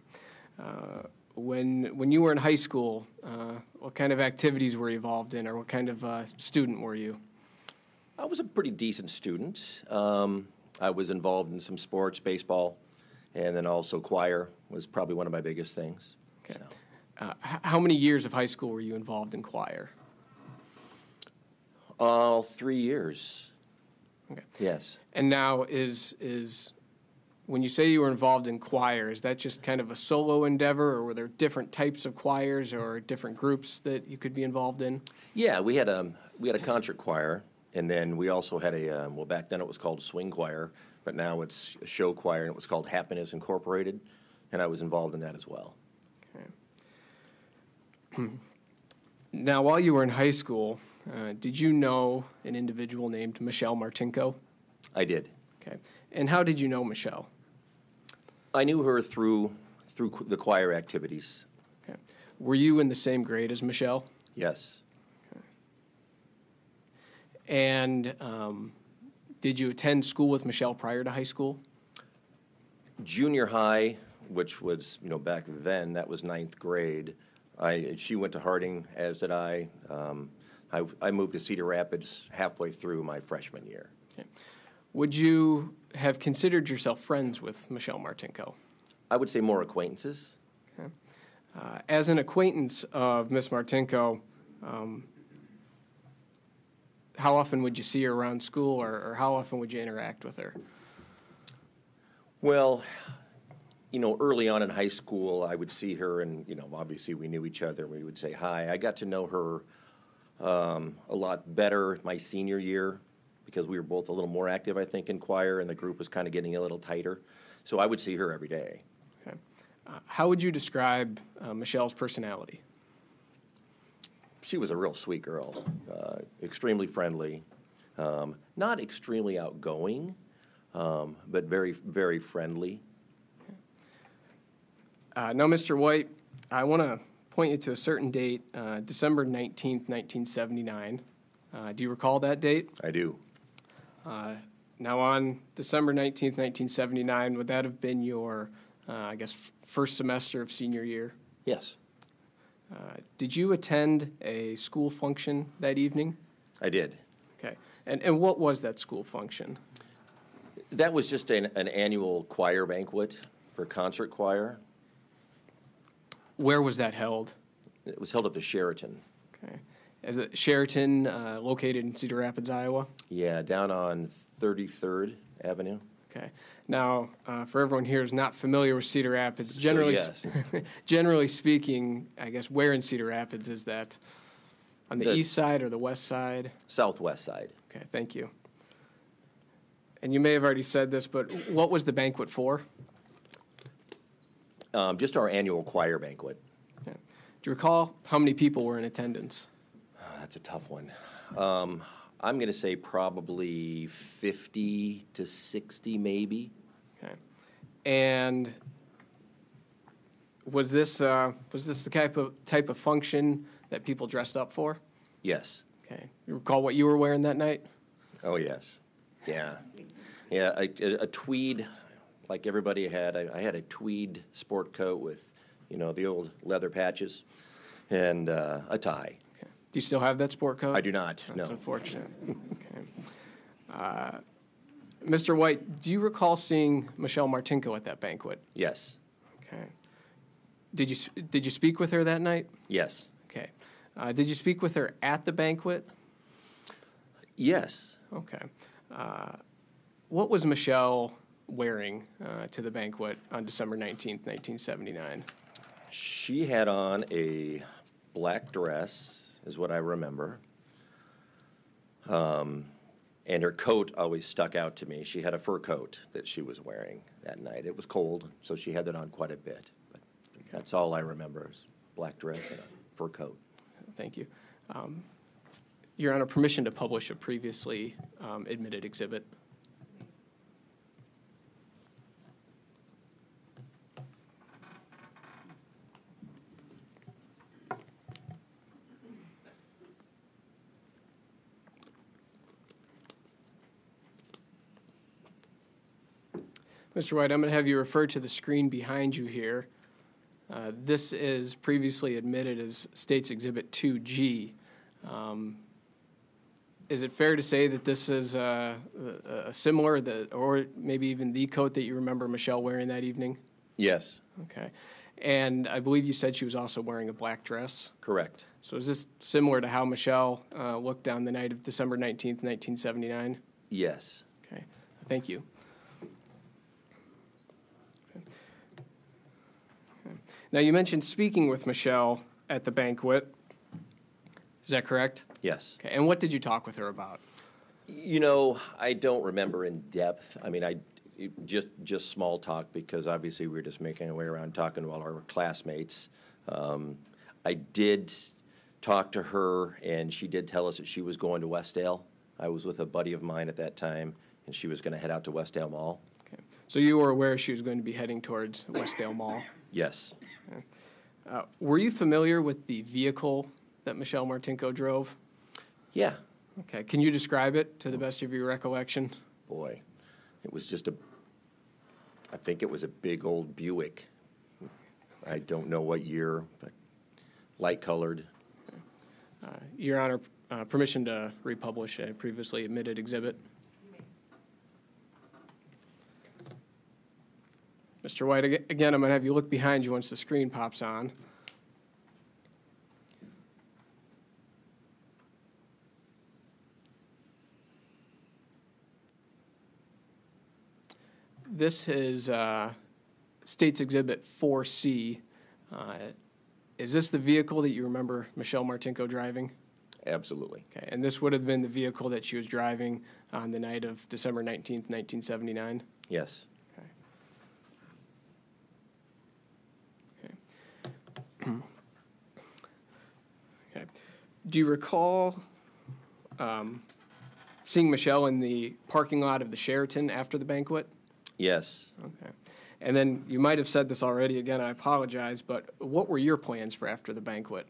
Uh, when, when you were in high school, uh, what kind of activities were you involved in, or what kind of uh, student were you? I was a pretty decent student. Um, I was involved in some sports, baseball, and then also choir was probably one of my biggest things. Okay. So, Uh, how many years of high school were you involved in choir? All three years. Okay. Yes. And now is is when you say you were involved in choir, is that just kind of a solo endeavor, or were there different types of choirs or different groups that you could be involved in? Yeah, we had a we had a concert choir, and then we also had a um, well back then it was called swing choir, but now it's a show choir, and it was called Happiness Incorporated, and I was involved in that as well. Okay. <clears throat> Now, while you were in high school, uh, did you know an individual named Michelle Martinko? I did. Okay. And how did you know Michelle? I knew her through through qu- the choir activities. Okay. Were you in the same grade as Michelle? Yes. And um, did you attend school with Michelle prior to high school? Junior high, which was you know back then, that was ninth grade. I she went to Harding, as did I. Um, I, I moved to Cedar Rapids halfway through my freshman year. Would you have considered yourself friends with Michelle Martinko? I would say more acquaintances. Uh, as an acquaintance of Miss Martinko, um, how often would you see her around school, or, or how often would you interact with her? Well, you know, early on in high school, I would see her, and you know, obviously we knew each other. We would say hi. I got to know her um, a lot better my senior year because we were both a little more active, I think, in choir, and the group was kind of getting a little tighter. So I would see her every day. Okay. Uh, how would you describe uh, Michelle's personality? She was a real sweet girl, uh, extremely friendly, um, not extremely outgoing, um, but very, very friendly. Uh, now, Mr. White, I want to point you to a certain date, uh, December 19th, 1979. Uh, do you recall that date? I do. Uh, now, on December 19th, 1979, would that have been your, uh, I guess, f- first semester of senior year? Yes, Uh, did you attend a school function that evening? I did. Okay. And, and what was that school function? That was just an, an annual choir banquet for concert choir. Where was that held? It was held at the Sheraton. Okay. Is it Sheraton, uh, located in Cedar Rapids, Iowa? Yeah, down on 33rd Avenue. Okay. Now, uh, for everyone here who's not familiar with Cedar Rapids, So, generally, yes. <laughs> generally speaking, I guess where in Cedar Rapids is that? On the, The- east side or the west side? Southwest side. Okay, thank you. And you may have already said this, but what was the banquet for? Um, just our annual choir banquet. Okay. Do you recall how many people were in attendance? That's a tough one. Um, I'm going to say probably 50 to 60, maybe. Okay. And was this uh, was this the type of type of function that people dressed up for? Yes. Okay. You recall what you were wearing that night? Oh, yes. Yeah. Yeah, a tweed, like everybody had. I, I had a tweed sport coat with, you know, the old leather patches and uh, a tie. Do you still have that sport coat? I do not, That's no. unfortunate. okay. Uh, Mr. White, do you recall seeing Michelle Martinko at that banquet? Yes. Okay. Did you did you speak with her that night? Yes. Okay. Uh, did you speak with her at the banquet? Yes. Okay. Uh, what was Michelle wearing uh, to the banquet on December 19th, 1979? She had on a black dress, is what I remember. Um, and her coat always stuck out to me. She had a fur coat that she was wearing that night. It was cold, so she had that on quite a bit. But that's all I remember is black dress and a fur coat. Thank you. Um, Your Honor, permission to publish a previously um, admitted exhibit. Mr. White, I'm going to have you refer to the screen behind you here. Uh, This is previously admitted as State's Exhibit 2G. Um, Is it fair to say that this is uh, a a similar, the- or maybe even the coat that you remember Michelle wearing that evening? Yes, Okay. And I believe you said she was also wearing a black dress. correct. So is this similar to how Michelle uh, looked on the night of December 19th, 1979? Yes. Okay, thank you. Now, you mentioned speaking with Michelle at the banquet. Is that correct? Yes. Okay, and what did you talk with her about? You know, I don't remember in depth. I mean, I, just, just small talk, because obviously we were just making our way around talking to all our classmates. Um, I did talk to her, and she did tell us that she was going to Westdale. I was with a buddy of mine at that time, and she was gonna head out to Westdale Mall. Okay, so you were aware she was going to be heading towards Westdale Mall. Yes, Uh, Were you familiar with the vehicle that Michelle Martinko drove? yeah, Okay, can you describe it to the best of your recollection? boy. It was just a, I think it was a big old Buick. I don't know what year, but light-colored. Uh, Your Honor, uh, permission to republish a previously admitted exhibit? Mr. White, again, I'm going to have you look behind you once the screen pops on. This is uh, State's Exhibit 4C. Uh, Is this the vehicle that you remember Michelle Martinko driving? Absolutely. Okay, and this would have been the vehicle that she was driving on the night of December 19th, 1979? Yes. Okay. Do you recall um, seeing Michelle in the parking lot of the Sheraton after the banquet? Yes. Okay. And then you might have said this already, again, I apologize, but what were your plans for after the banquet?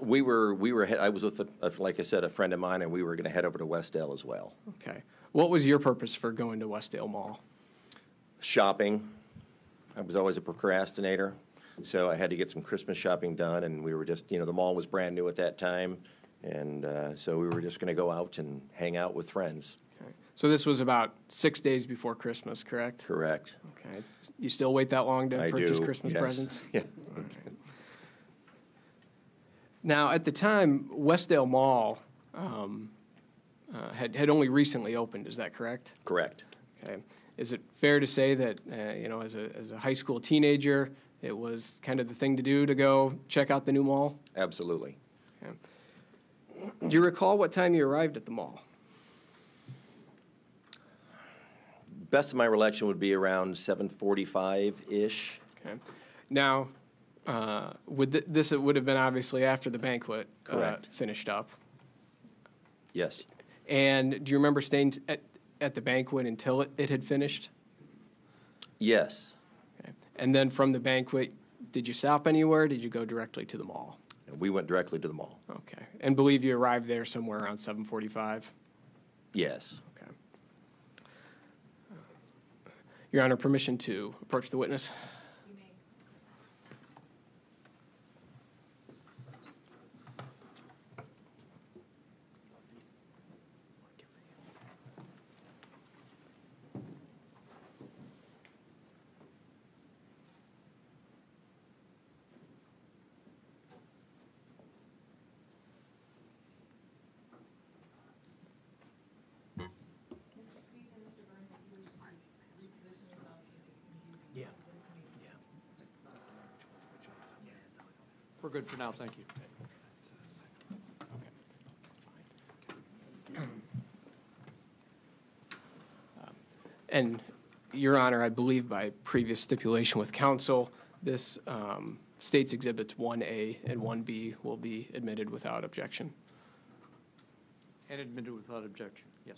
We were, we were, I was with, a- like I said, a friend of mine, and we were going to head over to Westdale as well. Okay. What was your purpose for going to Westdale Mall? Shopping. I was always a procrastinator, so I had to get some Christmas shopping done, and we were just, you know, the mall was brand new at that time, and uh, so we were just going to go out and hang out with friends. Okay. So this was about six days before Christmas, correct? Correct. Okay. You still wait that long to I purchase do, Christmas yes. presents? <laughs> Yeah. Now, at the time, Westdale Mall um, uh, had, had only recently opened, is that correct? Correct. Okay. Is it fair to say that, uh, you know, as a, as a high school teenager, it was kind of the thing to do to go check out the new mall? Absolutely. Do you recall what time you arrived at the mall? Best of my recollection would be around 7:45-ish. Okay. Now, uh, would th- this would have been obviously after the banquet uh, Correct. finished up. Yes. And do you remember staying t- at, at the banquet until it, it had finished? Yes. Okay. And then from the banquet, did you stop anywhere? Did you go directly to the mall? We went directly to the mall. Okay. And believe you arrived there somewhere around 7:45. Yes. Okay. Your Honor, permission to approach the witness. For now, thank you. And, Your Honor, I believe by previous stipulation with counsel, this um, State's Exhibits 1A and 1B will be admitted without objection. And admitted without objection, yes.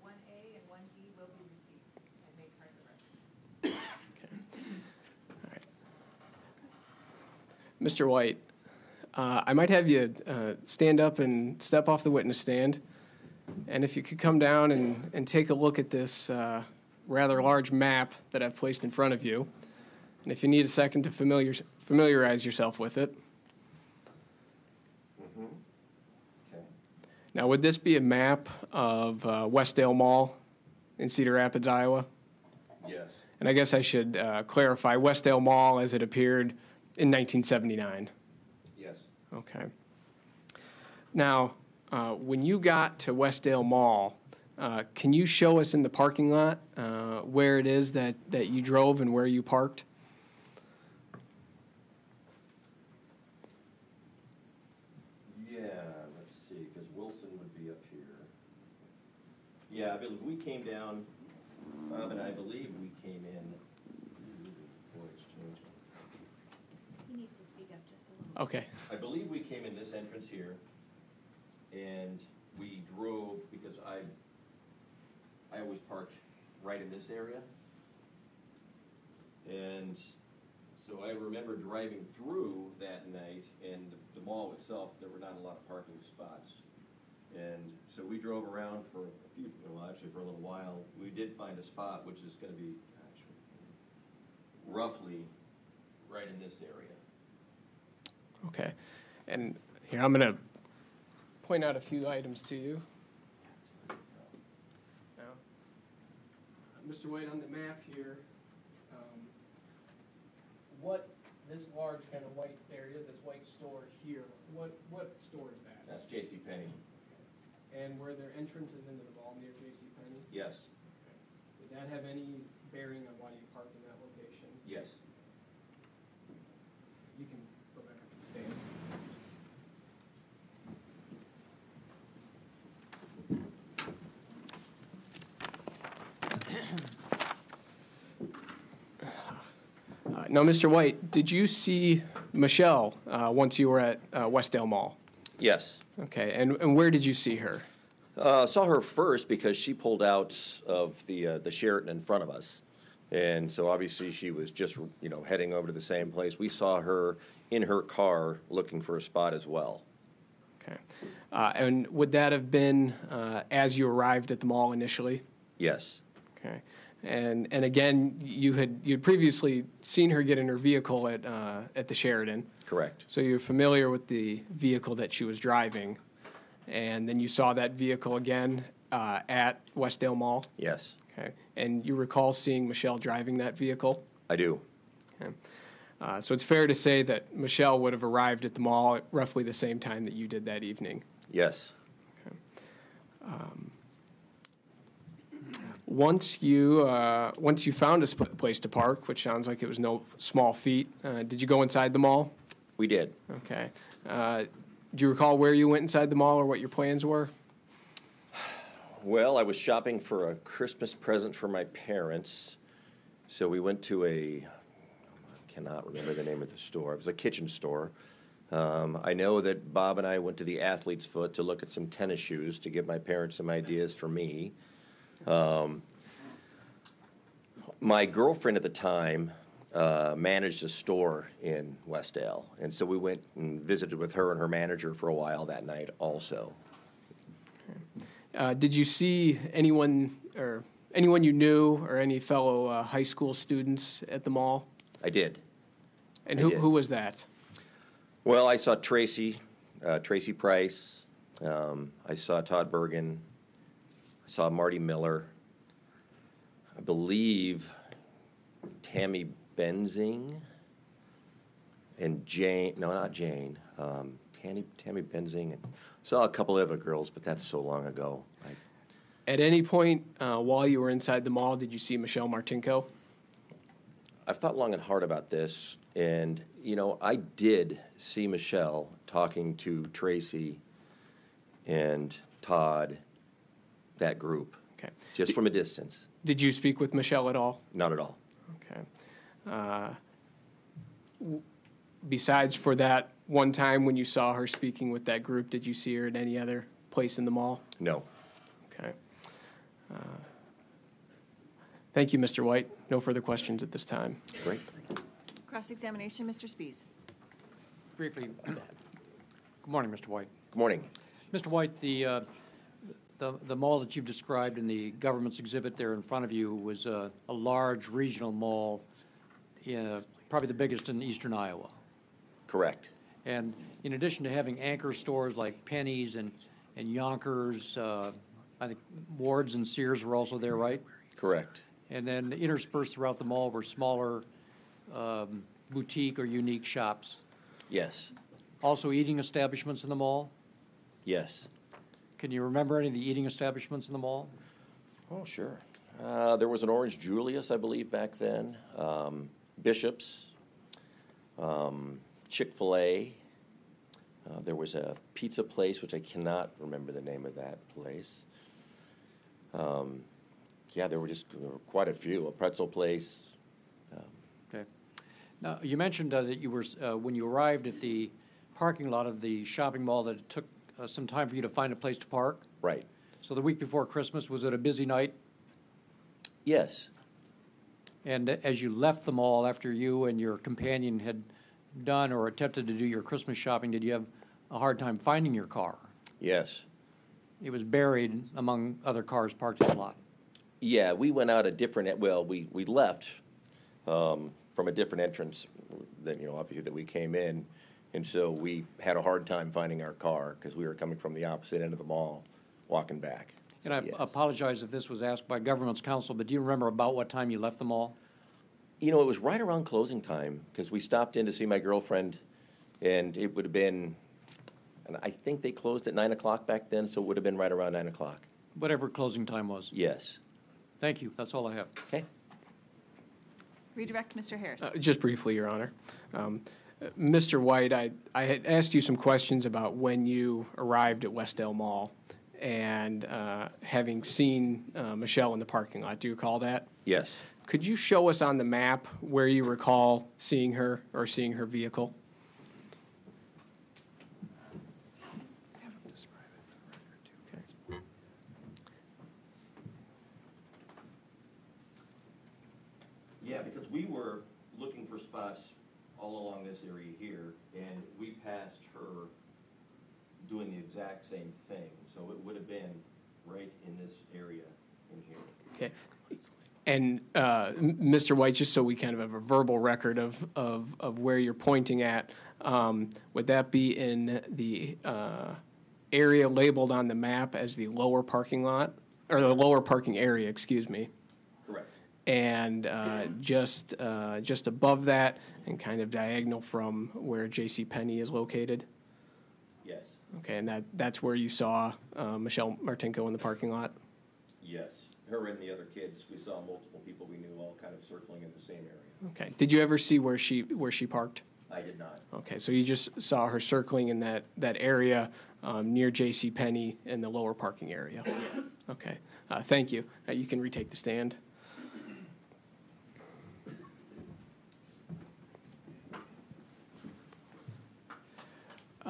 One A and one B will be received and made part of the record. Mr. White, uh, I might have you uh, stand up and step off the witness stand. And if you could come down and, and take a look at this uh, rather large map that I've placed in front of you. And if you need a second to familiar, familiarize yourself with it. Okay. Now, would this be a map of uh, Westdale Mall in Cedar Rapids, Iowa? Yes. And I guess I should uh, clarify Westdale Mall as it appeared in 1979. Yes. Okay. Now, uh, when you got to Westdale Mall, uh, can you show us in the parking lot uh, where it is that, that you drove and where you parked? Yeah, let's see, because Wilson would be up here. Yeah, I believe we came down, Bob and I believe we came in. Boy, it's changing. He needs to speak up just a little. Okay. I believe we came in this entrance here, and we drove, because I, I always parked right in this area. And so I remember driving through that night, and the mall itself, there were not a lot of parking spots. And so we drove around for a few, well, actually for a little while. We did find a spot, which is gonna be actually roughly right in this area. Okay. And here, I'm going to point out a few items to you. Now, Mr. White, on the map here, um, what, this large kind of white area, this white store here, what, what store is that? That's J.C. Penney. And were there entrances into the mall near J.C. Penney? Yes, Did that have any bearing on why you parked in that location? yes. You can go back and stand. Uh, Now, Mr. White, did you see Michelle uh, once you were at uh, Westdale Mall? Yes. Okay, and, and where did you see her? Uh, saw her first because she pulled out of the, uh, the Sheraton in front of us. And so obviously she was just, you know, heading over to the same place. We saw her in her car looking for a spot as well. Okay, Uh, and would that have been uh, as you arrived at the mall initially? Yes, Okay, and, and again, you had, you'd previously seen her get in her vehicle at, uh, at the Sheraton, correct. so you're familiar with the vehicle that she was driving, and then you saw that vehicle again uh, at Westdale Mall, Yes, okay? And you recall seeing Michelle driving that vehicle? I do. Okay. Uh, So it's fair to say that Michelle would have arrived at the mall at roughly the same time that you did that evening? Yes. Once you, uh, once you found a sp- place to park, which sounds like it was no small feat, uh, did you go inside the mall? We did. Okay. Uh, Do you recall where you went inside the mall or what your plans were? Well, I was shopping for a Christmas present for my parents. So we went to a, I cannot remember the name of the store. It was a kitchen store. Um, I know that Bob and I went to the Athlete's Foot to look at some tennis shoes to give my parents some ideas for me. Um, my girlfriend at the time uh, managed a store in Westdale. And so we went and visited with her and her manager for a while that night also. Uh, Did you see anyone, or anyone you knew, or any fellow uh, high school students at the mall? I did. And who, did. who was that? Well, I saw Tracy, uh, Tracy Price. Um, I saw Todd Bergen. Saw Marty Miller. I believe Tammy Benzing and Jane. No, not Jane. Um, Tammy, Tammy Benzing and saw a couple of other girls, but that's so long ago. I, At any point uh, while you were inside the mall, did you see Michelle Martinko? I've thought long and hard about this, and you know, I did see Michelle talking to Tracy and Todd, that group, Okay. just from a distance. Did you speak with Michelle at all? Not at all. Okay. Uh, w- Besides for that one time when you saw her speaking with that group, did you see her at any other place in the mall? No. Okay. Uh, Thank you, Mr. White. No further questions at this time. Great. Cross-examination, Mr. Spies. Briefly, <clears throat> good morning, Mr. White. Good morning. Mr. White, the, uh, the the mall that you've described in the government's exhibit there in front of you was uh, a large regional mall, uh, probably the biggest in eastern Iowa. Correct. And in addition to having anchor stores like Penney's and, and Younkers, uh, I think Ward's and Sears were also there, right? Correct. And then interspersed throughout the mall were smaller um, boutique or unique shops. Yes. Also eating establishments in the mall? Yes. Can you remember any of the eating establishments in the mall? Oh, sure. Uh, there was an Orange Julius, I believe, back then. Um, Bishop's, um, Chick Fil A. Uh, there was a pizza place, which I cannot remember the name of that place. Um, yeah, there were just there were quite a few. A pretzel place. Okay. Now, you mentioned uh, that you were, uh, when you arrived at the parking lot of the shopping mall, that it took uh, some time for you to find a place to park. Right. So the week before Christmas, was it a busy night? Yes. And as you left the mall after you and your companion had done or attempted to do your Christmas shopping, did you have a hard time finding your car? Yes. It was buried among other cars parked in the lot. Yeah, we went out a different, well, we, we left um, from a different entrance than, you know, obviously that we came in. And so we had a hard time finding our car because we were coming from the opposite end of the mall, walking back. And So, I yes. apologize if this was asked by government's counsel, but do you remember about what time you left the mall? You know, it was right around closing time because we stopped in to see my girlfriend and it would have been, and I think they closed at nine o'clock back then, so it would have been right around nine o'clock. Whatever closing time was. Yes. Thank you, that's all I have. Okay. Redirect Mr. Harris. Uh, Just briefly, Your Honor. Um, Mr. White, I, I had asked you some questions about when you arrived at Westdale Mall and uh, having seen uh, Michelle in the parking lot. Do you recall that? Yes. Could you show us on the map where you recall seeing her or seeing her vehicle? Yeah, because we were looking for spots all along this area here, and we passed her doing the exact same thing. So it would have been right in this area in here. Okay. And uh, Mr. White, just so we kind of have a verbal record of, of, of where you're pointing at, um, would that be in the uh, area labeled on the map as the lower parking lot, or the lower parking area, excuse me? Correct. And uh, just, uh, just above that and kind of diagonal from where J.C. Penney is located? Okay, and that, that's where you saw uh, Michelle Martinko in the parking lot? yes. Her and the other kids, we saw multiple people we knew all kind of circling in the same area. Okay. Did you ever see where she, where she parked? I did not. Okay, so you just saw her circling in that, that area um, near J.C. Penney in the lower parking area? Okay, uh, thank you. Uh, You can retake the stand.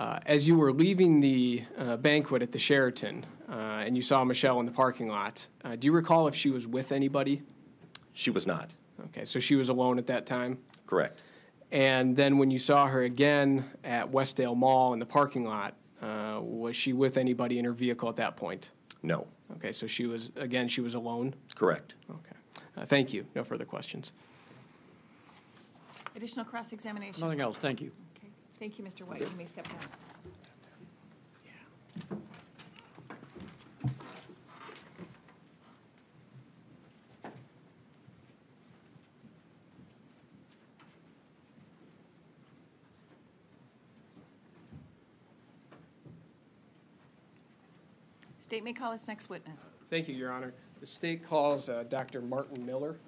Uh, As you were leaving the uh, banquet at the Sheraton, uh, and you saw Michelle in the parking lot, uh, do you recall if she was with anybody? She was not. Okay, so she was alone at that time? Correct. And then when you saw her again at Westdale Mall in the parking lot, uh, was she with anybody in her vehicle at that point? No. Okay, so she was, again, she was alone? Correct. Okay. Uh, Thank you. No further questions. Additional cross-examination. Nothing else, thank you. Thank you, Mr. White. You may step down. State may call its next witness. Thank you, Your Honor. The state calls uh, Dr. Martin Miller.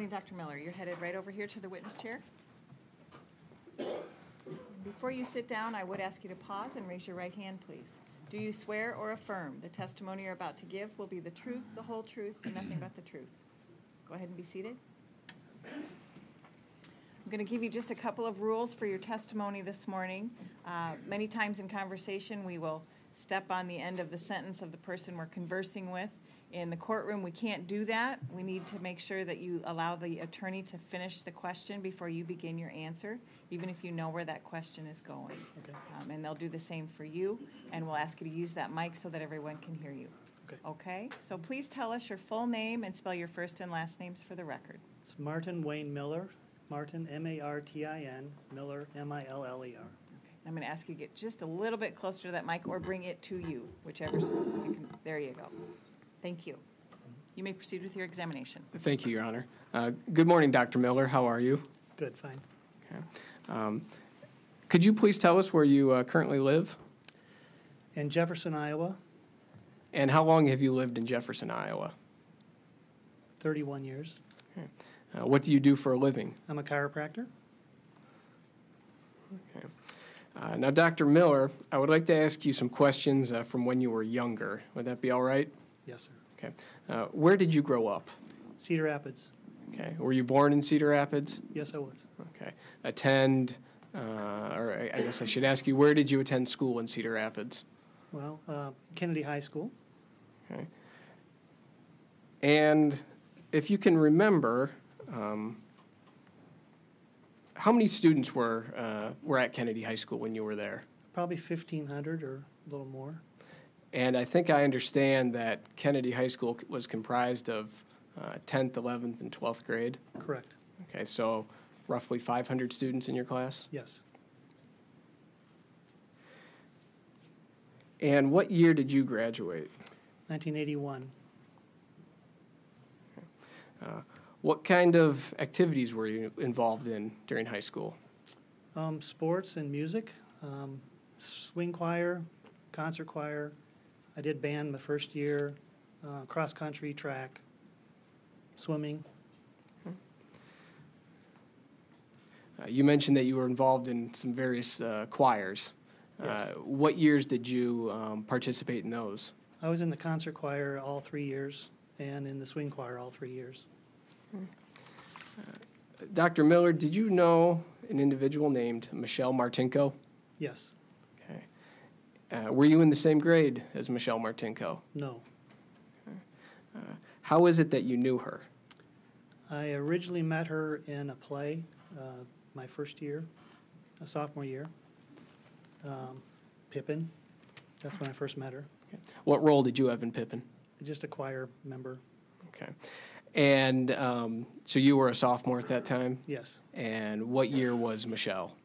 Morning, Dr. Miller. You're headed right over here to the witness chair. Before you sit down, I would ask you to pause and raise your right hand, please. Do you swear or affirm the testimony you're about to give will be the truth, the whole truth, and nothing but the truth? Go ahead and be seated. I'm going to give you just a couple of rules for your testimony this morning. Uh, Many times in conversation, we will step on the end of the sentence of the person we're conversing with, In the courtroom, we can't do that. We need to make sure that you allow the attorney to finish the question before you begin your answer, even if you know where that question is going. Okay. Um, And they'll do the same for you, and we'll ask you to use that mic so that everyone can hear you. Okay. Okay? So please tell us your full name and spell your first and last names for the record. It's Martin Wayne Miller, Martin, M-A-R-T-I-N, Miller, M-I-L-L-E-R. I'm going to ask you to get just a little bit closer to that mic or bring it to you, whichever, you can, there you go. Thank you. You may proceed with your examination. Thank you, Your Honor. Uh, Good morning, Dr. Miller. How are you? Good, fine. Okay. Um, Could you please tell us where you uh, currently live? In Jefferson, Iowa, And how long have you lived in Jefferson, Iowa? 31 years. Uh, What do you do for a living? I'm a chiropractor. Okay. Uh, Now, Dr. Miller, I would like to ask you some questions uh, from when you were younger. Would that be all right? Yes, sir. Okay. Uh, Where did you grow up? Cedar Rapids. Okay. Were you born in Cedar Rapids? Yes, I was. Okay. Attend, uh, or I I guess I should ask you, where did you attend school in Cedar Rapids? Well, uh, Kennedy High School. Okay. And if you can remember, um, how many students were, uh, were at Kennedy High School when you were there? Probably 1,500 or a little more. And I think I understand that Kennedy High School was comprised of uh, 10th, 11th, and 12th grade. Correct. Okay, so roughly 500 students in your class? Yes. And what year did you graduate? 1981. What kind of activities were you involved in during high school? Um, sports and music, um, swing choir, concert choir. I did band my first year, uh, cross country, track, swimming. Uh, you mentioned that you were involved in some various uh, choirs. Yes. Uh, what years did you um, participate in those? I was in the concert choir all three years and in the swing choir all three years. Dr. Miller, did you know an individual named Michelle Martinko? Yes. Okay. Uh, were you in the same grade as Michelle Martinko? No. How is it that you knew her? I originally met her in a play uh, my first year, a sophomore year. Um, Pippin. That's when I first met her. What role did you have in Pippin? Just a choir member. Okay. And um, so you were a sophomore at that time? Yes. And what year was Michelle?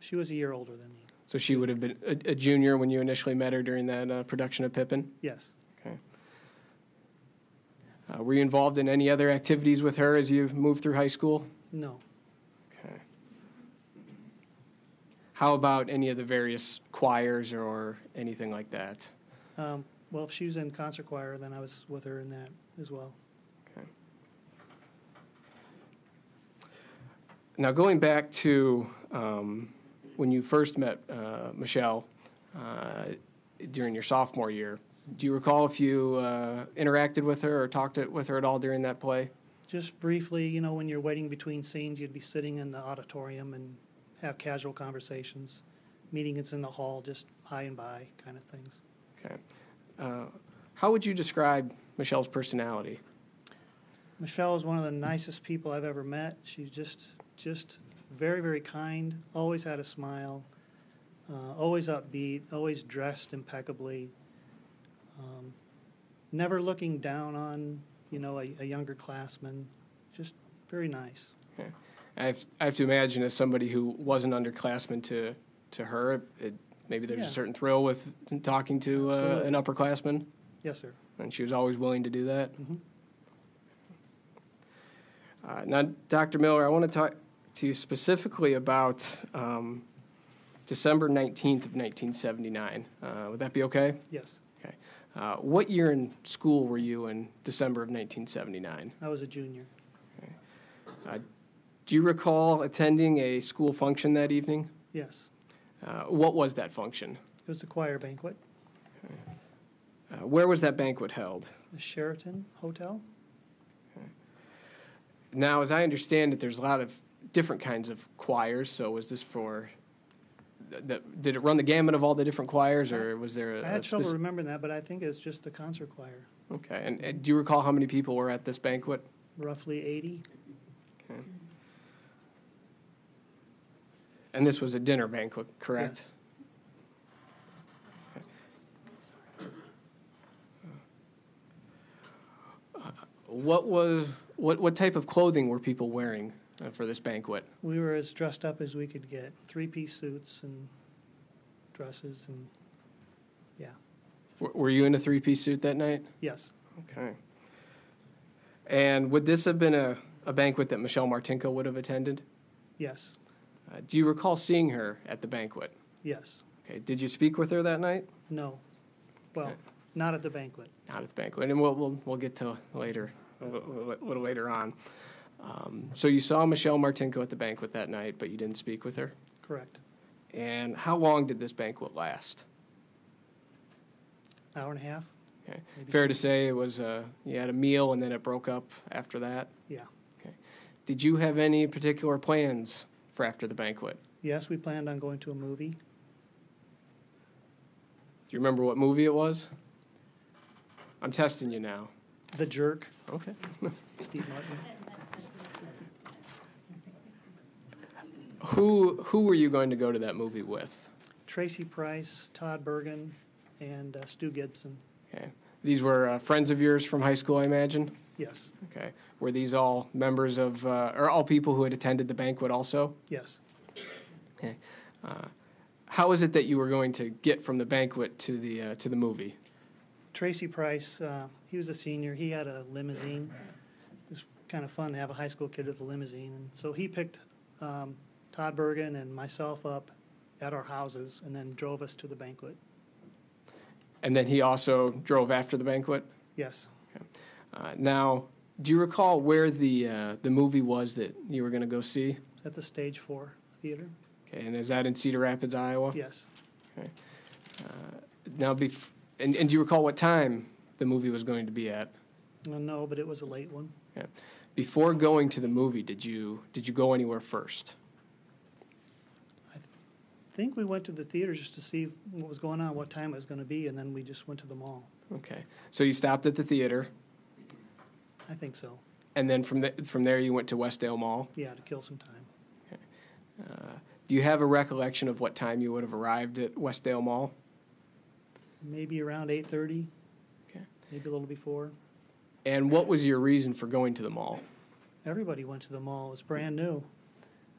She was a year older than me. So she would have been a, a junior when you initially met her during that uh, production of Pippin? Yes. Okay. Uh, were you involved in any other activities with her as you moved through high school? No. Okay. How about any of the various choirs or anything like that? Um, well, if she was in concert choir, then I was with her in that as well. Okay. Now, going back to um, when you first met uh, Michelle uh, during your sophomore year, do you recall if you uh, interacted with her or talked it- with her at all during that play? Just briefly, you know, when you're waiting between scenes, you'd be sitting in the auditorium and have casual conversations. Meetings in the hall, just hi and bye kind of things. Okay. Uh, how would you describe Michelle's personality? Michelle is one of the nicest people I've ever met. She's just, just very, very kind. Always had a smile. Uh, always upbeat. Always dressed impeccably. Um, never looking down on, you know, a, a younger classman. Just very nice. I have, I have to imagine, as somebody who wasn't underclassman to, to her, it, maybe there's Yeah. a certain thrill with talking to uh, an upperclassman, Yes, sir. and she was always willing to do that. Mhm. Uh, now, Dr. Miller, I want to talk to you specifically about um, December 19th of 1979. Uh, would that be okay? Yes. Okay. Uh, what year in school were you in December of 1979? I was a junior. Okay. Do you recall attending a school function that evening? Yes. Uh, what was that function? It was a choir banquet. Uh, where was that banquet held? The Sheraton Hotel. Now, as I understand it, there's a lot of different kinds of choirs. So, was this for? th- th- did it run the gamut of all the different choirs, or was there a, I had trouble remembering that, but I think it's just the concert choir. Okay, and, and do you recall how many people were at this banquet? roughly 80. Okay. And this was a dinner banquet, correct? Yes. Uh, What was, what, what type of clothing were people wearing uh, for this banquet? We were as dressed up as we could get, three-piece suits and dresses and, yeah, W- Were you in a three-piece suit that night? yes, Okay. And would this have been a, a banquet that Michelle Martinko would have attended? yes, Uh, do you recall seeing her at the banquet? yes, Okay. Did you speak with her that night? no. Well, Okay. not at the banquet. Not at the banquet, and we'll we'll, we'll get to later a little, a little later on. Um, so you saw Michelle Martinko at the banquet that night, but you didn't speak with her. Correct. And how long did this banquet last? An hour and a half? Okay. Maybe Fair to say it was uh, you had a meal and then it broke up after that. Yeah. Okay. Did you have any particular plans for after the banquet? Yes, we planned on going to a movie. Do you remember what movie it was? I'm testing you now. The Jerk, Okay. <laughs> Steve Martin. Who who were you going to go to that movie with? Tracy Price, Todd Bergen, and uh, Stu Gibson. Okay. These were uh, friends of yours from high school, I imagine. Yes, Okay. Were these all members of, uh, or all people who had attended the banquet also? yes. Okay. how is it that you were going to get from the banquet to the uh, to the movie? Tracy Price, uh, he was a senior. He had a limousine. It was kind of fun to have a high school kid with a limousine. And so he picked um, Todd Bergen and myself up at our houses and then drove us to the banquet. And then he also drove after the banquet. Yes, Uh, now, do you recall where the uh, the movie was that you were going to go see? it's at the Stage Four Theater. Okay, and is that in Cedar Rapids, Iowa? Yes, Okay. Now, bef- and, and do you recall what time the movie was going to be at? Uh, no, but it was a late one. Before going to the movie, did you did you go anywhere first? I think we went to the theater just to see what was going on, what time it was going to be, and then we just went to the mall. Okay, so you stopped at the theater, I think so. and then from the, from there you went to Westdale Mall. Yeah, to kill some time. Okay. Do you have a recollection of what time you would have arrived at Westdale Mall? Maybe around eight thirty. Okay. Maybe a little before. And what was your reason for going to the mall? Everybody went to the mall. It was brand new.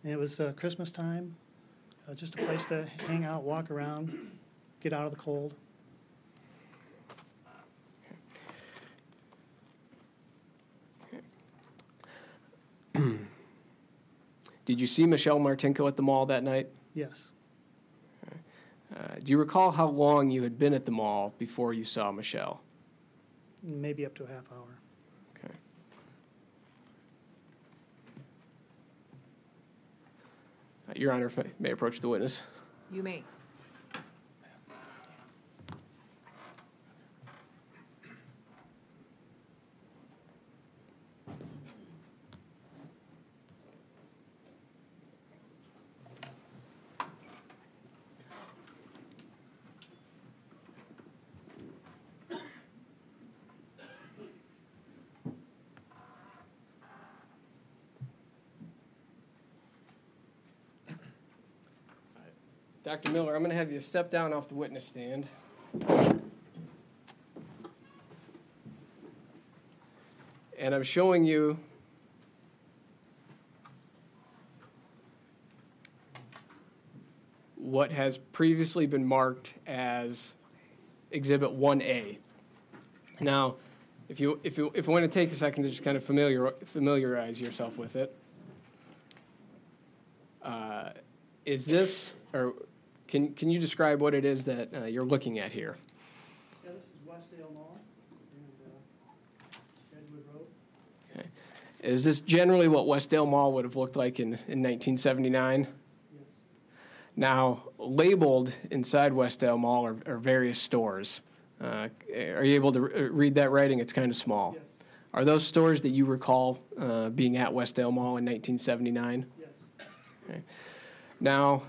And it was uh, Christmas time. Uh, just a place to hang out, walk around, get out of the cold. <clears throat> Did you see Michelle Martinko at the mall that night? Yes. Uh, do you recall how long you had been at the mall before you saw Michelle? Maybe up to a half hour. Okay. Uh, Your Honor, if I may approach the witness. You may. Dr. Miller, I'm going to have you step down off the witness stand. And I'm showing you what has previously been marked as Exhibit 1A. Now, if you, if you, if you want to take a second to just kind of familiar, familiarize yourself with it, uh, is this, or can, can you describe what it is that uh, you're looking at here? Yeah, this is Westdale Mall and uh, Edgewood Road. Okay. Is this generally what Westdale Mall would have looked like in, in 1979? Yes. Now, labeled inside Westdale Mall are, are various stores. Uh, are you able to re- read that writing? It's kind of small. Yes. Are those stores that you recall uh, being at Westdale Mall in 1979? Yes. Okay. Now,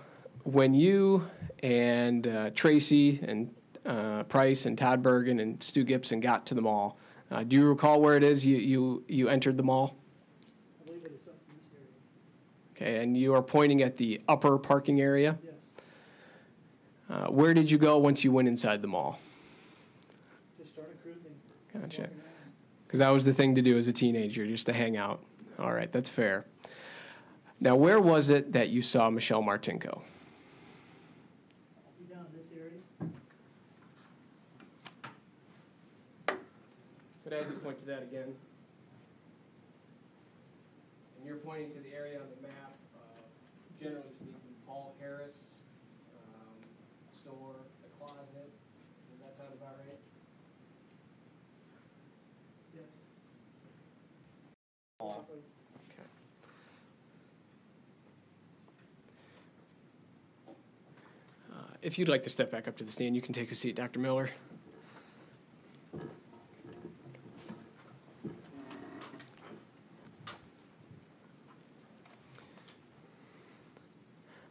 when you and uh, Tracy and uh, Price and Todd Bergen and Stu Gibson got to the mall, Uh, Do you recall where it is you, you, you entered the mall? I believe it is up in this area. Okay, and you are pointing at the upper parking area? Yes. Uh, Where did you go once you went inside the mall? Just started cruising. Gotcha. Because that was the thing to do as a teenager, just to hang out. All right, that's fair. Now, where was it that you saw Michelle Martinko? Be down in this area. Could I have you point to that again? And you're pointing to the area on the map, uh, generally speaking, Paul Harris, um, store, the closet. Does that sound about right? Okay. Uh, If you'd like to step back up to the stand, you can take a seat, Dr. Miller.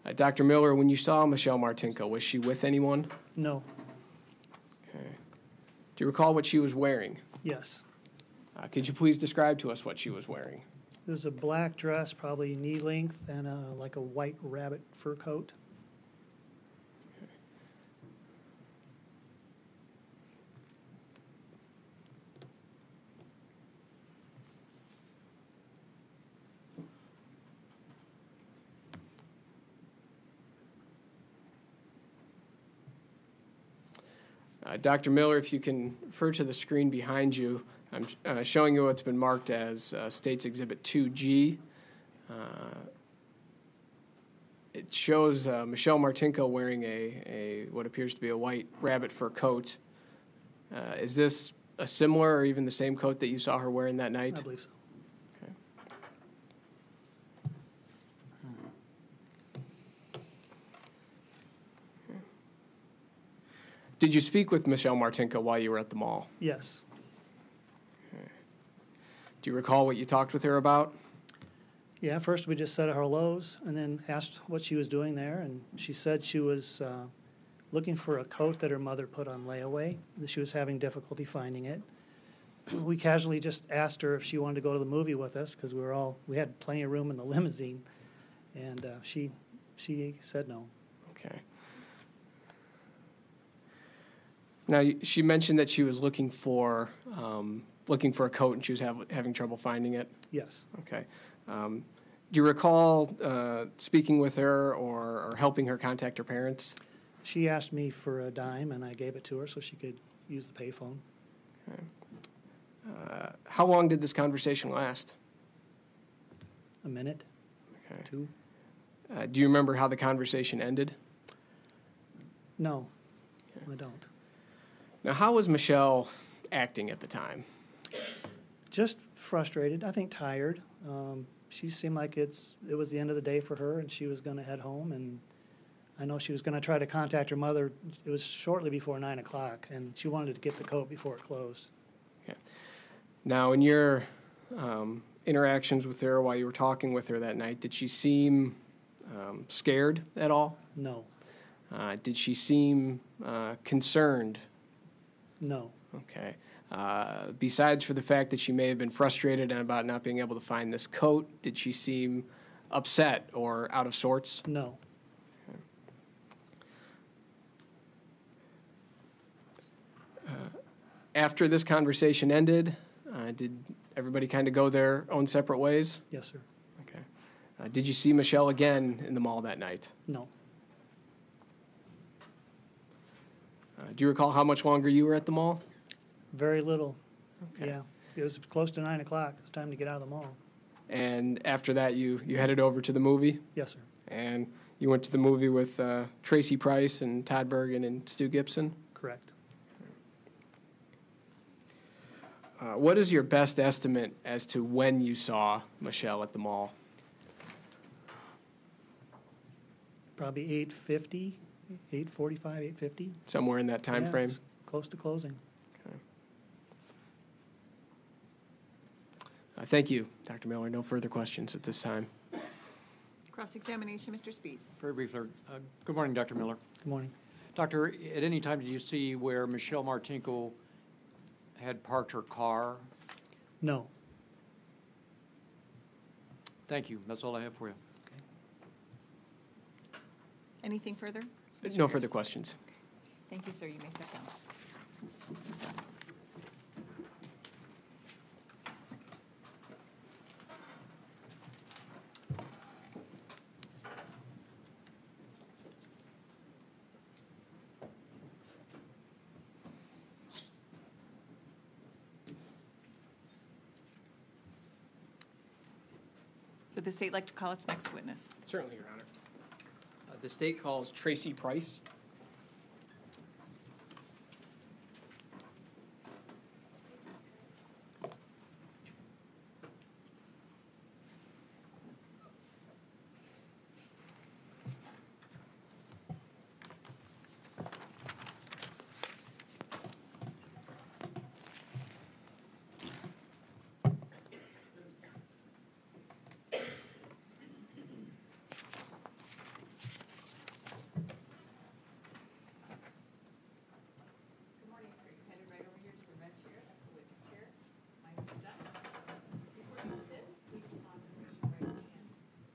Uh, Dr. Miller, when you saw Michelle Martinko, was she with anyone? No, Okay. Do you recall what she was wearing? yes. Uh, could you please describe to us what she was wearing? It was a black dress, probably knee length, and a, like a white rabbit fur coat. Uh, Dr. Miller, if you can refer to the screen behind you, I'm uh, showing you what's been marked as uh, States Exhibit 2G. Uh, it shows uh, Michelle Martinko wearing a, a what appears to be a white rabbit fur coat. Uh, is this a similar or even the same coat that you saw her wearing that I night? believe so. Did you speak with Michelle Martinko while you were at the mall? Yes. Do you recall what you talked with her about? Yeah, first we just said hellos and then asked what she was doing there, and she said she was uh, looking for a coat that her mother put on layaway, that she was having difficulty finding it. <clears throat> We casually just asked her if she wanted to go to the movie with us, because we were all, we had plenty of room in the <laughs> limousine, and uh, she, she said no. Okay. Now, she mentioned that she was looking for, um, looking for a coat and she was hav- having trouble finding it. Yes, Okay. Um, do you recall uh, speaking with her or, or helping her contact her parents? she asked me for a dime, and I gave it to her so she could use the payphone. Uh, how long did this conversation last? A minute, Okay. two? Uh, do you remember how the conversation ended? No, I don't. Now, how was Michelle acting at the time? just frustrated. I think tired. Um, she seemed like it's it was the end of the day for her, and she was going to head home. And I know she was going to try to contact her mother. It was shortly before nine o'clock, and she wanted to get the coat before it closed. Okay. Now, in your um, interactions with her while you were talking with her that night, did she seem um, scared at all? No, Uh, did she seem uh, concerned? No, Okay. Uh, besides for the fact that she may have been frustrated about not being able to find this coat, did she seem upset or out of sorts? no. After this conversation ended, uh, did everybody kind of go their own separate ways? Yes, sir. Okay. Uh, did you see Michelle again in the mall that night? No. Uh, do you recall how much longer you were at the mall? Very little. Okay. Yeah, it was close to nine o'clock. It's time to get out of the mall. And after that, you, you headed over to the movie, Yes, sir. and you went to the movie with uh, Tracy Price and Todd Bergen and Stu Gibson. Correct. Uh, what is your best estimate as to when you saw Michelle at the mall? Probably eight fifty, eight forty-five, eight fifty. Somewhere in that time frame? Close to closing. Uh, thank you, Dr. Miller. No further questions at this time. Cross-examination, Mr. Spies. Very briefly, uh, good morning, Dr. Miller. Good morning. Doctor, at any time did you see where Michelle Martinko had parked her car? No. Thank you, that's all I have for you. Anything further? Mr. No further questions. Thank you, sir. You may step down. Would the state like to call its next witness? Certainly, Your Honor. The state calls Tracy Price. Good morning, sir. You're headed right over here to the red chair. That's the witness chair. My name is Deb. Before you sit, please pause and raise your right hand.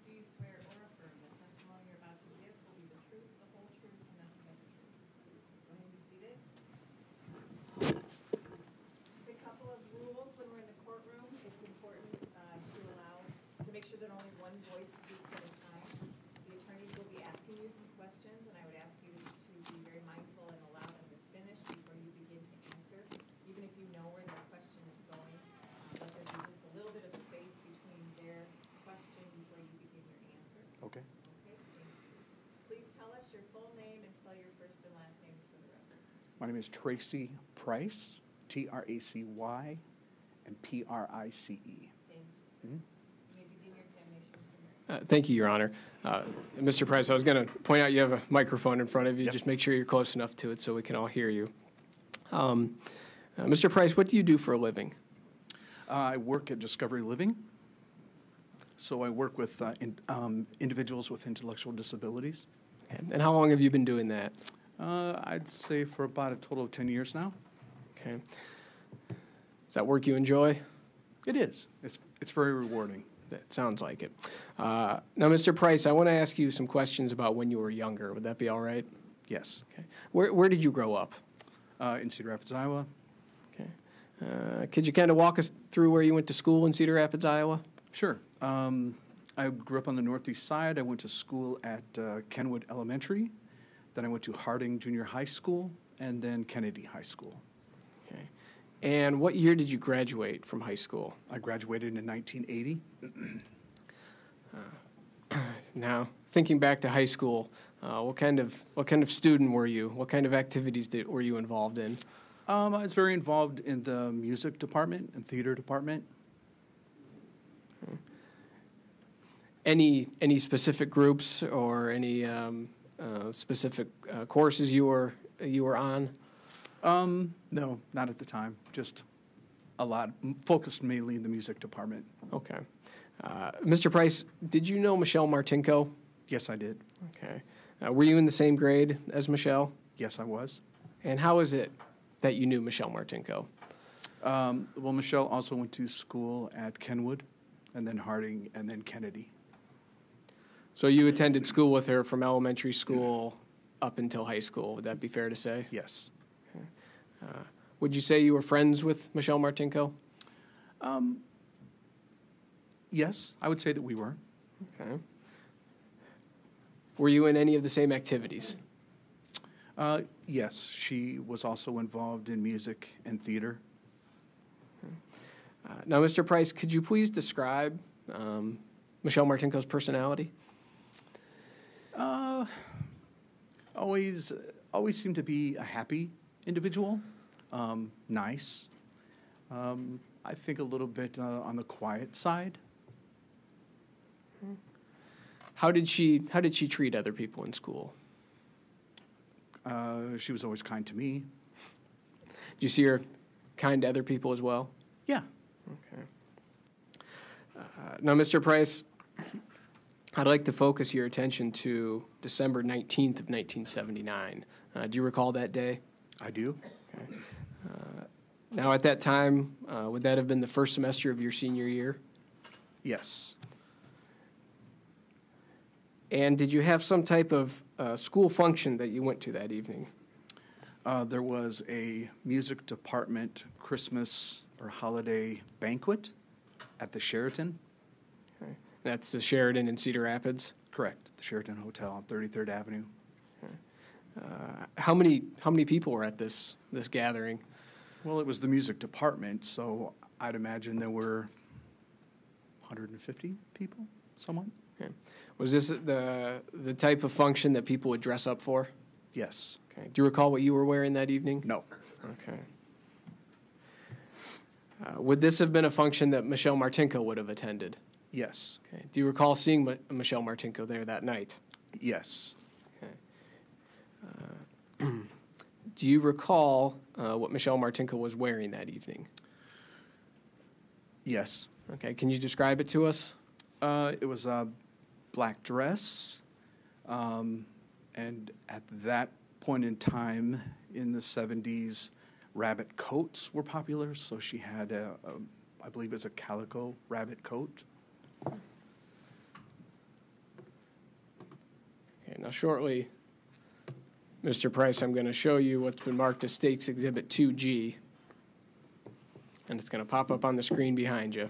Do you swear or affirm the testimony you're about to give will be the truth, the whole truth, and nothing but the truth? Go ahead and be seated. Just a couple of rules when we're in the courtroom. It's important uh, to allow, to make sure that only one voice speaks at a time. The attorneys will be asking you some questions, and I would ask you to be very mindful and allow them to finish before you begin to answer. Even if you know where their question is going, uh, let there be just a little bit of space between their question before you begin your answer. Okay. Okay, thank you. Please tell us your full name and spell your first and last names for the record. My name is Tracy Price, T-R-A-C-Y, and P-R-I-C-E. Thank you, sir. Mhm. You may begin your examination, Mr. Mayor. Uh, Thank you, Your Honor. Uh, Mr. Price, I was going to point out you have a microphone in front of you. Yep. Just make sure you're close enough to it so we can all hear you. Um, uh, Mr. Price, what do you do for a living? Uh, I work at Discovery Living. So I work with uh, in- um, individuals with intellectual disabilities. Okay. And how long have you been doing that? Uh, I'd say for about a total of 10 years now. Okay. Is that work you enjoy? It is. It's, it's very rewarding. That sounds like it. Uh, now, Mr. Price, I want to ask you some questions about when you were younger. Would that be all right? Yes. Okay. Where, where did you grow up? Uh, in Cedar Rapids, Iowa. Okay. Uh, could you kind of walk us through where you went to school in Cedar Rapids, Iowa? Sure. Um, I grew up on the northeast side. I went to school at uh, Kenwood Elementary. Then I went to Harding Junior High School and then Kennedy High School. Okay. And what year did you graduate from high school? I graduated in 1980. <clears throat> Now, thinking back to high school, uh, what kind of what kind of student were you? What kind of activities did, were you involved in? Um, I was very involved in the music department and theater department. Any any specific groups or any um, uh, specific uh, courses you were you were on? Um, no, not at the time. Just a lot, focused mainly in the music department. Okay. Uh, Mr. Price, did you know Michelle Martinko? Yes, I did. Okay. Uh, were you in the same grade as Michelle? Yes, I was. And how is it that you knew Michelle Martinko? Um, well, Michelle also went to school at Kenwood, and then Harding, and then Kennedy. So you attended school with her from elementary school up until high school. Would that be fair to say? Yes. Would you say you were friends with Michelle Martinko? Um, yes, I would say that we were. Okay. Were you in any of the same activities? Uh, yes, she was also involved in music and theater. Uh, now, Mr. Price, could you please describe um, Michelle Martinko's personality? Uh, always, always seemed to be a happy individual, um, nice. Um, I think a little bit uh, on the quiet side. How did she How did she treat other people in school? Uh, she was always kind to me. Did you see her kind to other people as well? Yeah. Okay. Uh, now, Mr. Price, I'd like to focus your attention to December 19th of 1979. Uh, do you recall that day? I do. Now, at that time, uh, would that have been the first semester of your senior year? Yes. And did you have some type of uh, school function that you went to that evening? Uh, there was a music department Christmas or holiday banquet at the Sheraton. That's the Sheraton in Cedar Rapids. Correct, the Sheraton Hotel on 33rd Avenue. Uh, how many how many people were at this this gathering? Well, it was the music department, so I'd imagine there were 150 people, somewhat. Okay. Was this the the type of function that people would dress up for? Yes. Okay. Do you recall what you were wearing that evening? No. Okay. Uh, would this have been a function that Michelle Martinko would have attended? Yes. Okay. Do you recall seeing Ma- Michelle Martinko there that night? Yes. Okay. <clears throat> Do you recall uh, what Michelle Martinko was wearing that evening? Yes. Okay. Can you describe it to us? Uh, it was a black dress, um, and at that point in time in the 70s, rabbit coats were popular. So she had a, a I believe it's a calico rabbit coat. Okay, now shortly, Mr. Price, I'm going to show you what's been marked as Stakes Exhibit 2G. And it's going to pop up on the screen behind you.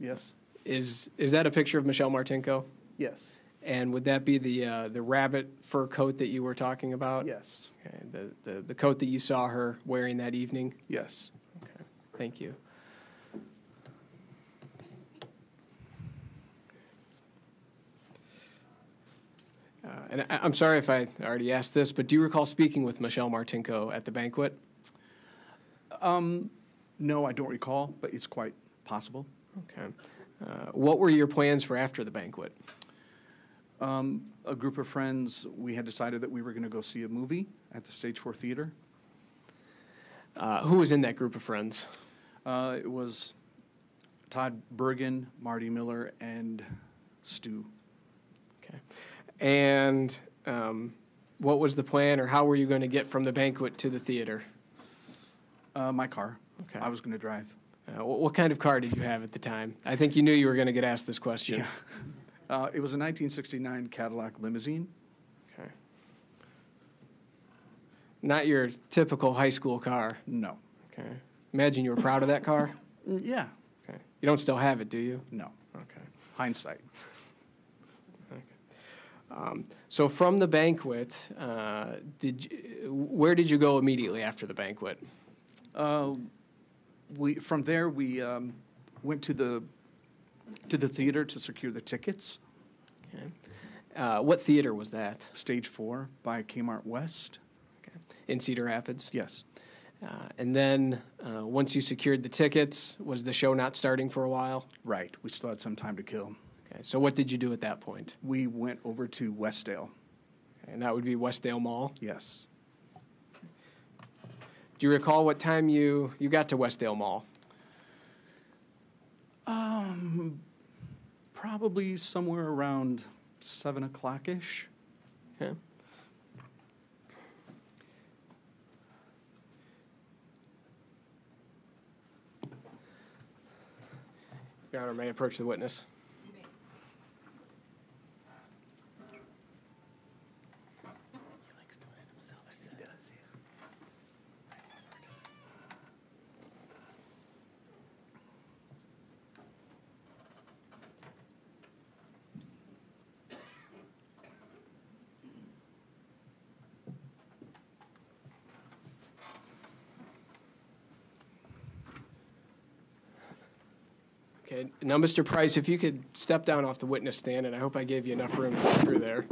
Yes. Is, is that a picture of Michelle Martinko? Yes. And would that be the, uh, the rabbit fur coat that you were talking about? Yes. Okay, the, the, the coat that you saw her wearing that evening? Yes. Okay, thank you. Uh, And I, I'm sorry if I already asked this, but do you recall speaking with Michelle Martinko at the banquet? Um, no, I don't recall, but it's quite possible. Okay. Uh, What were your plans for after the banquet? Um, a group of friends, we had decided that we were going to go see a movie at the Stage Four Theater. Uh, Who was in that group of friends? Uh, it was Todd Bergen, Marty Miller, and Stu. Okay. And um, what was the plan, or how were you going to get from the banquet to the theater? Uh, my car. Okay. I was going to drive. Uh, wh- What kind of car did you have at the time? I think you knew you were going to get asked this question. Yeah. <laughs> Uh, it was a 1969 Cadillac limousine. Okay. Not your typical high school car. No. Okay. Imagine you were proud of that car. <laughs> Yeah. Okay. You don't still have it, do you? No. Okay. Hindsight. Um, so from the banquet, uh, did you, where did you go immediately after the banquet? Uh, we from there we um, went to the to the theater to secure the tickets. Okay. Uh, what theater was that? Stage four by Kmart West. Okay. In Cedar Rapids. Yes. Uh, and then uh, once you secured the tickets, was the show not starting for a while? Right. We still had some time to kill. Okay. So what did you do at that point? We went over to Westdale. Okay, and that would be Westdale Mall. Yes. Do you recall what time you, you got to Westdale Mall? Um, probably somewhere around seven o'clock ish. Okay. Your Honor, may I approach the witness? Okay, now, Mr. Price, if you could step down off the witness stand, and I hope I gave you enough room to get through there.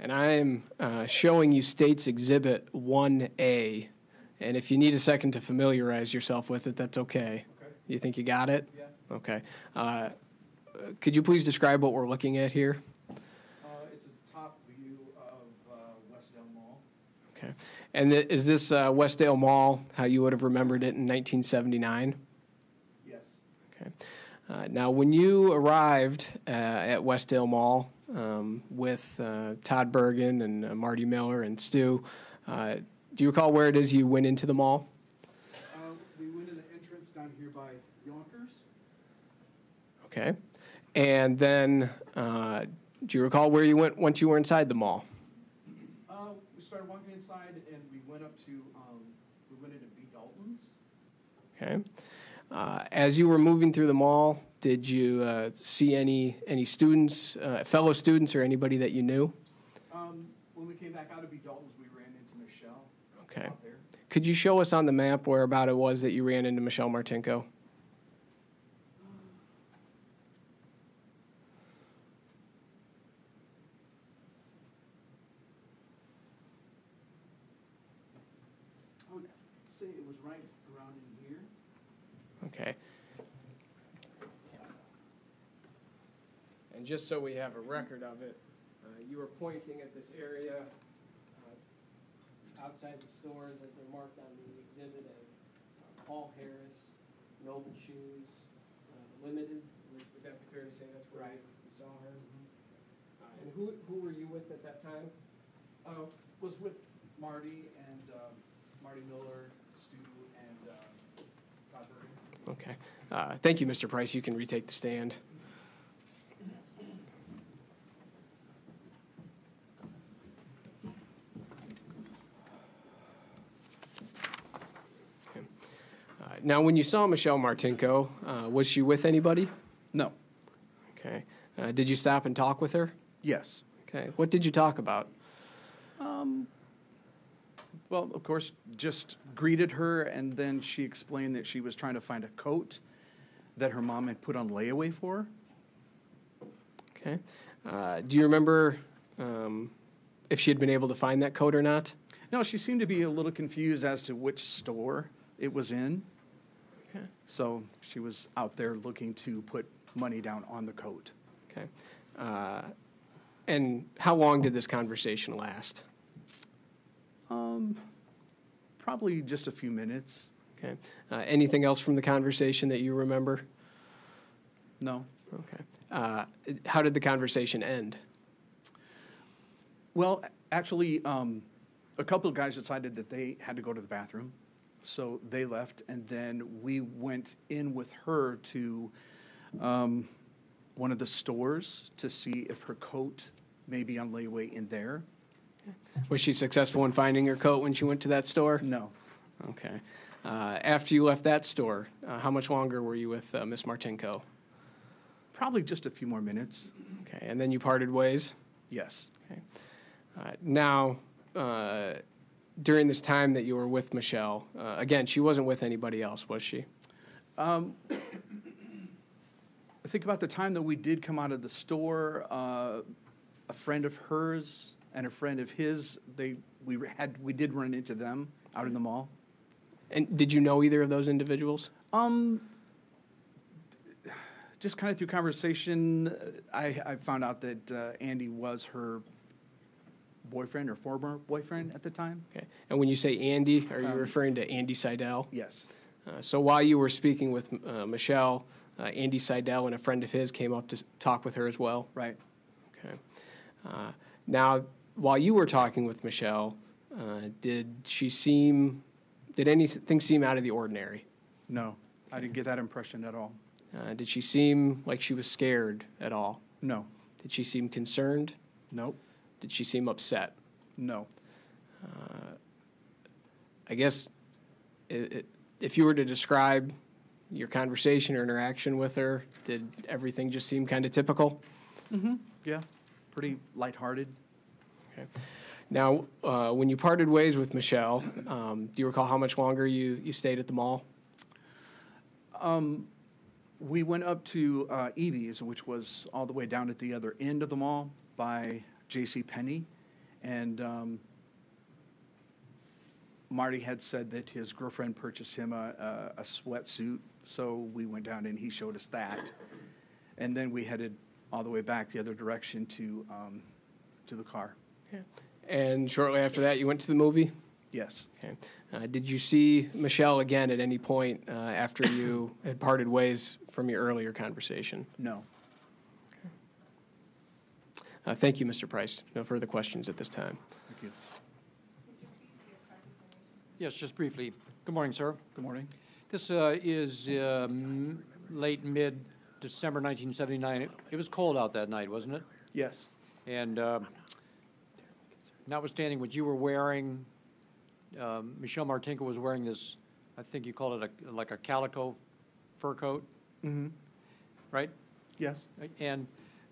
And I am uh, showing you States Exhibit 1A. And if you need a second to familiarize yourself with it, that's okay. You think you got it? Yeah. Okay. Uh, Could you please describe what we're looking at here? Uh, it's a top view of Westdale Mall. Okay. And th- is this uh, Westdale Mall how you would have remembered it in 1979? Yes. Okay. Uh, now, when you arrived uh, at Westdale Mall um, with uh, Todd Bergen and uh, Marty Miller and Stu, uh, do you recall where it is you went into the mall? Uh, we went in the entrance down here by Younkers. Okay. And then, uh, do you recall where you went once you were inside the mall? Uh, we started walking inside and we went up to, um, we went into B. Dalton's. Okay. Uh, as you were moving through the mall, did you uh, see any any students, uh, fellow students, or anybody that you knew? Um, when we came back out of B. Dalton's, we ran into Michelle Okay. Could you show us on the map where about it was that you ran into Michelle Martinko? I would say it was right around in here. Okay. And just so we have a record of it, uh, you were pointing at this area uh, outside the stores as they're marked on the exhibit of uh, Paul Harris, Noble Shoes, uh, Limited. Would would that be fair to say that's where you you saw her? Uh, And who, who were you with at that time? Uh, was with Marty and, um, Marty Miller, Stu, and, um, Todd Bergen. Okay. Uh, Thank you, Mr. Price. You can retake the stand. Okay. Now, when you saw Michelle Martinko, uh, was she with anybody? No. Okay. Uh, Did you stop and talk with her? Yes. Okay. What did you talk about? Um, well, of course, just greeted her, and then she explained that she was trying to find a coat that her mom had put on layaway for her. Okay. Uh, Do you remember um, if she had been able to find that coat or not? No, she seemed to be a little confused as to which store it was in. Okay. So she was out there looking to put money down on the coat. Okay. Uh, And how long did this conversation last? Um, probably just a few minutes. Okay. Uh, Anything else from the conversation that you remember? No. Okay. Uh, How did the conversation end? Well, actually, um, a couple of guys decided that they had to go to the bathroom, so they left, and then we went in with her to um, one of the stores to see if her coat may be on layaway in there. Was she successful in finding her coat when she went to that store? No, Okay. Uh, After you left that store, uh, how much longer were you with uh, Miss Martinko? probably just a few more minutes. Okay. And then you parted ways? Yes. Okay. Uh, Now, uh, during this time that you were with Michelle, uh, again, she wasn't with anybody else, was she? Um, I think about the time that we did come out of the store. Uh, a friend of hers and a friend of his, they we had we did run into them out in the mall. And did you know either of those individuals? Um, just kind of through conversation, I, I found out that uh, Andy was her boyfriend or former boyfriend at the time. Okay. And when you say Andy, are you Um, referring to Andy Seidel? Yes. Uh, so while you were speaking with uh, Michelle, uh, Andy Seidel and a friend of his came up to talk with her as well. Right. Okay. Uh, now, while you were talking with Michelle, uh, did she seem? Did anything seem out of the ordinary? No, I didn't get that impression at all. Uh, did she seem like she was scared at all? No. Did she seem concerned? Nope. Did she seem upset? No. I guess i i if you were to describe your conversation or interaction with her, did everything just seem kind of typical? Mm-hmm. Yeah. Pretty lighthearted. Okay. Now, uh, when you parted ways with Michelle, um, do you recall how much longer you, you stayed at the mall? Um, We went up to uh, Evie's, which was all the way down at the other end of the mall by J.C. Penney, and um, Marty had said that his girlfriend purchased him a, a, a sweatsuit, so we went down and he showed us that, and then we headed all the way back the other direction to um, to the car. Yeah. And shortly after that, you went to the movie? Yes. Okay. Uh, Did you see Michelle again at any point uh, after you had parted ways from your earlier conversation? No. Uh, Thank you, Mr. Price. No further questions at this time. Thank you. Yes, just briefly. Good morning, sir. Good morning. This uh, is um, late, mid-December 1979. It- It was cold out that night, wasn't it? Yes. And um, notwithstanding what you were wearing, um, Michelle Martinko was wearing this, I think you called it a, like a calico fur coat, Mm-hmm. right? Yes. And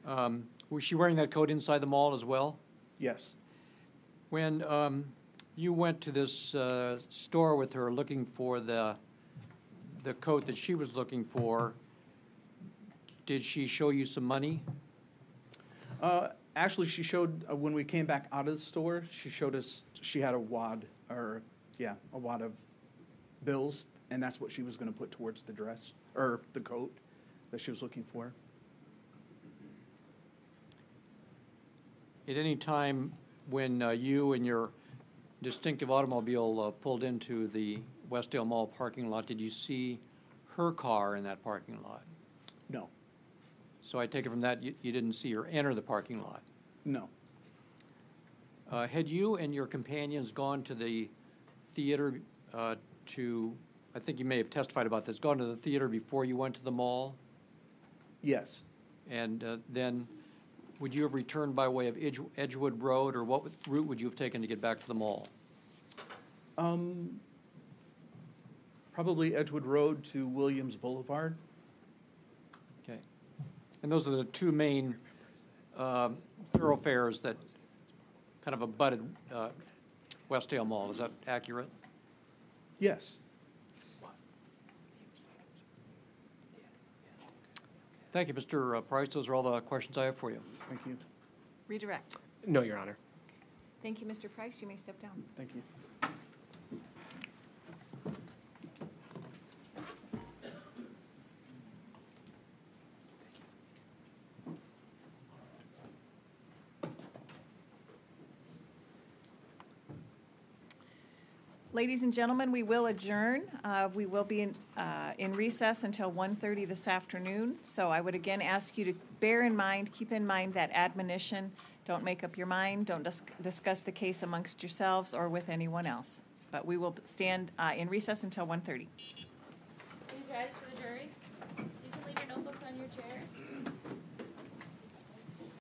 um, was she wearing that coat inside the mall as well? Yes. When um, you went to this uh, store with her looking for the, the coat that she was looking for, did she show you some money? Uh, actually, she showed, uh, when we came back out of the store, she showed us, she had a wad, or, yeah, a wad of bills, and that's what she was going to put towards the dress, or the coat that she was looking for. At any time when uh, you and your distinctive automobile uh, pulled into the Westdale Mall parking lot, did you see her car in that parking lot? No. So I take it from that, you you didn't see her enter the parking lot. No. Uh, Had you and your companions gone to the theater uh, to, I think you may have testified about this, gone to the theater before you went to the mall? Yes. And uh, then, would you have returned by way of Edge- Edgewood Road, or what would- route would you have taken to get back to the mall? Um, probably Edgewood Road to Williams Boulevard. Okay. And those are the two main um, thoroughfares that kind of abutted uh, Westdale Mall. Is that accurate? Yes. Thank you, Mr. Price. Those are all the questions I have for you. Thank you. Redirect. No, Your Honor. Thank you, Mr. Price. You may step down. Thank you. Ladies and gentlemen, we will adjourn. Uh, We will be in uh, in recess until 1:30 this afternoon. So I would again ask you to bear in mind, keep in mind that admonition. Don't make up your mind, don't dis- discuss the case amongst yourselves or with anyone else. But we will stand uh, in recess until 1:30. Please rise for the jury. You can leave your notebooks on your chairs.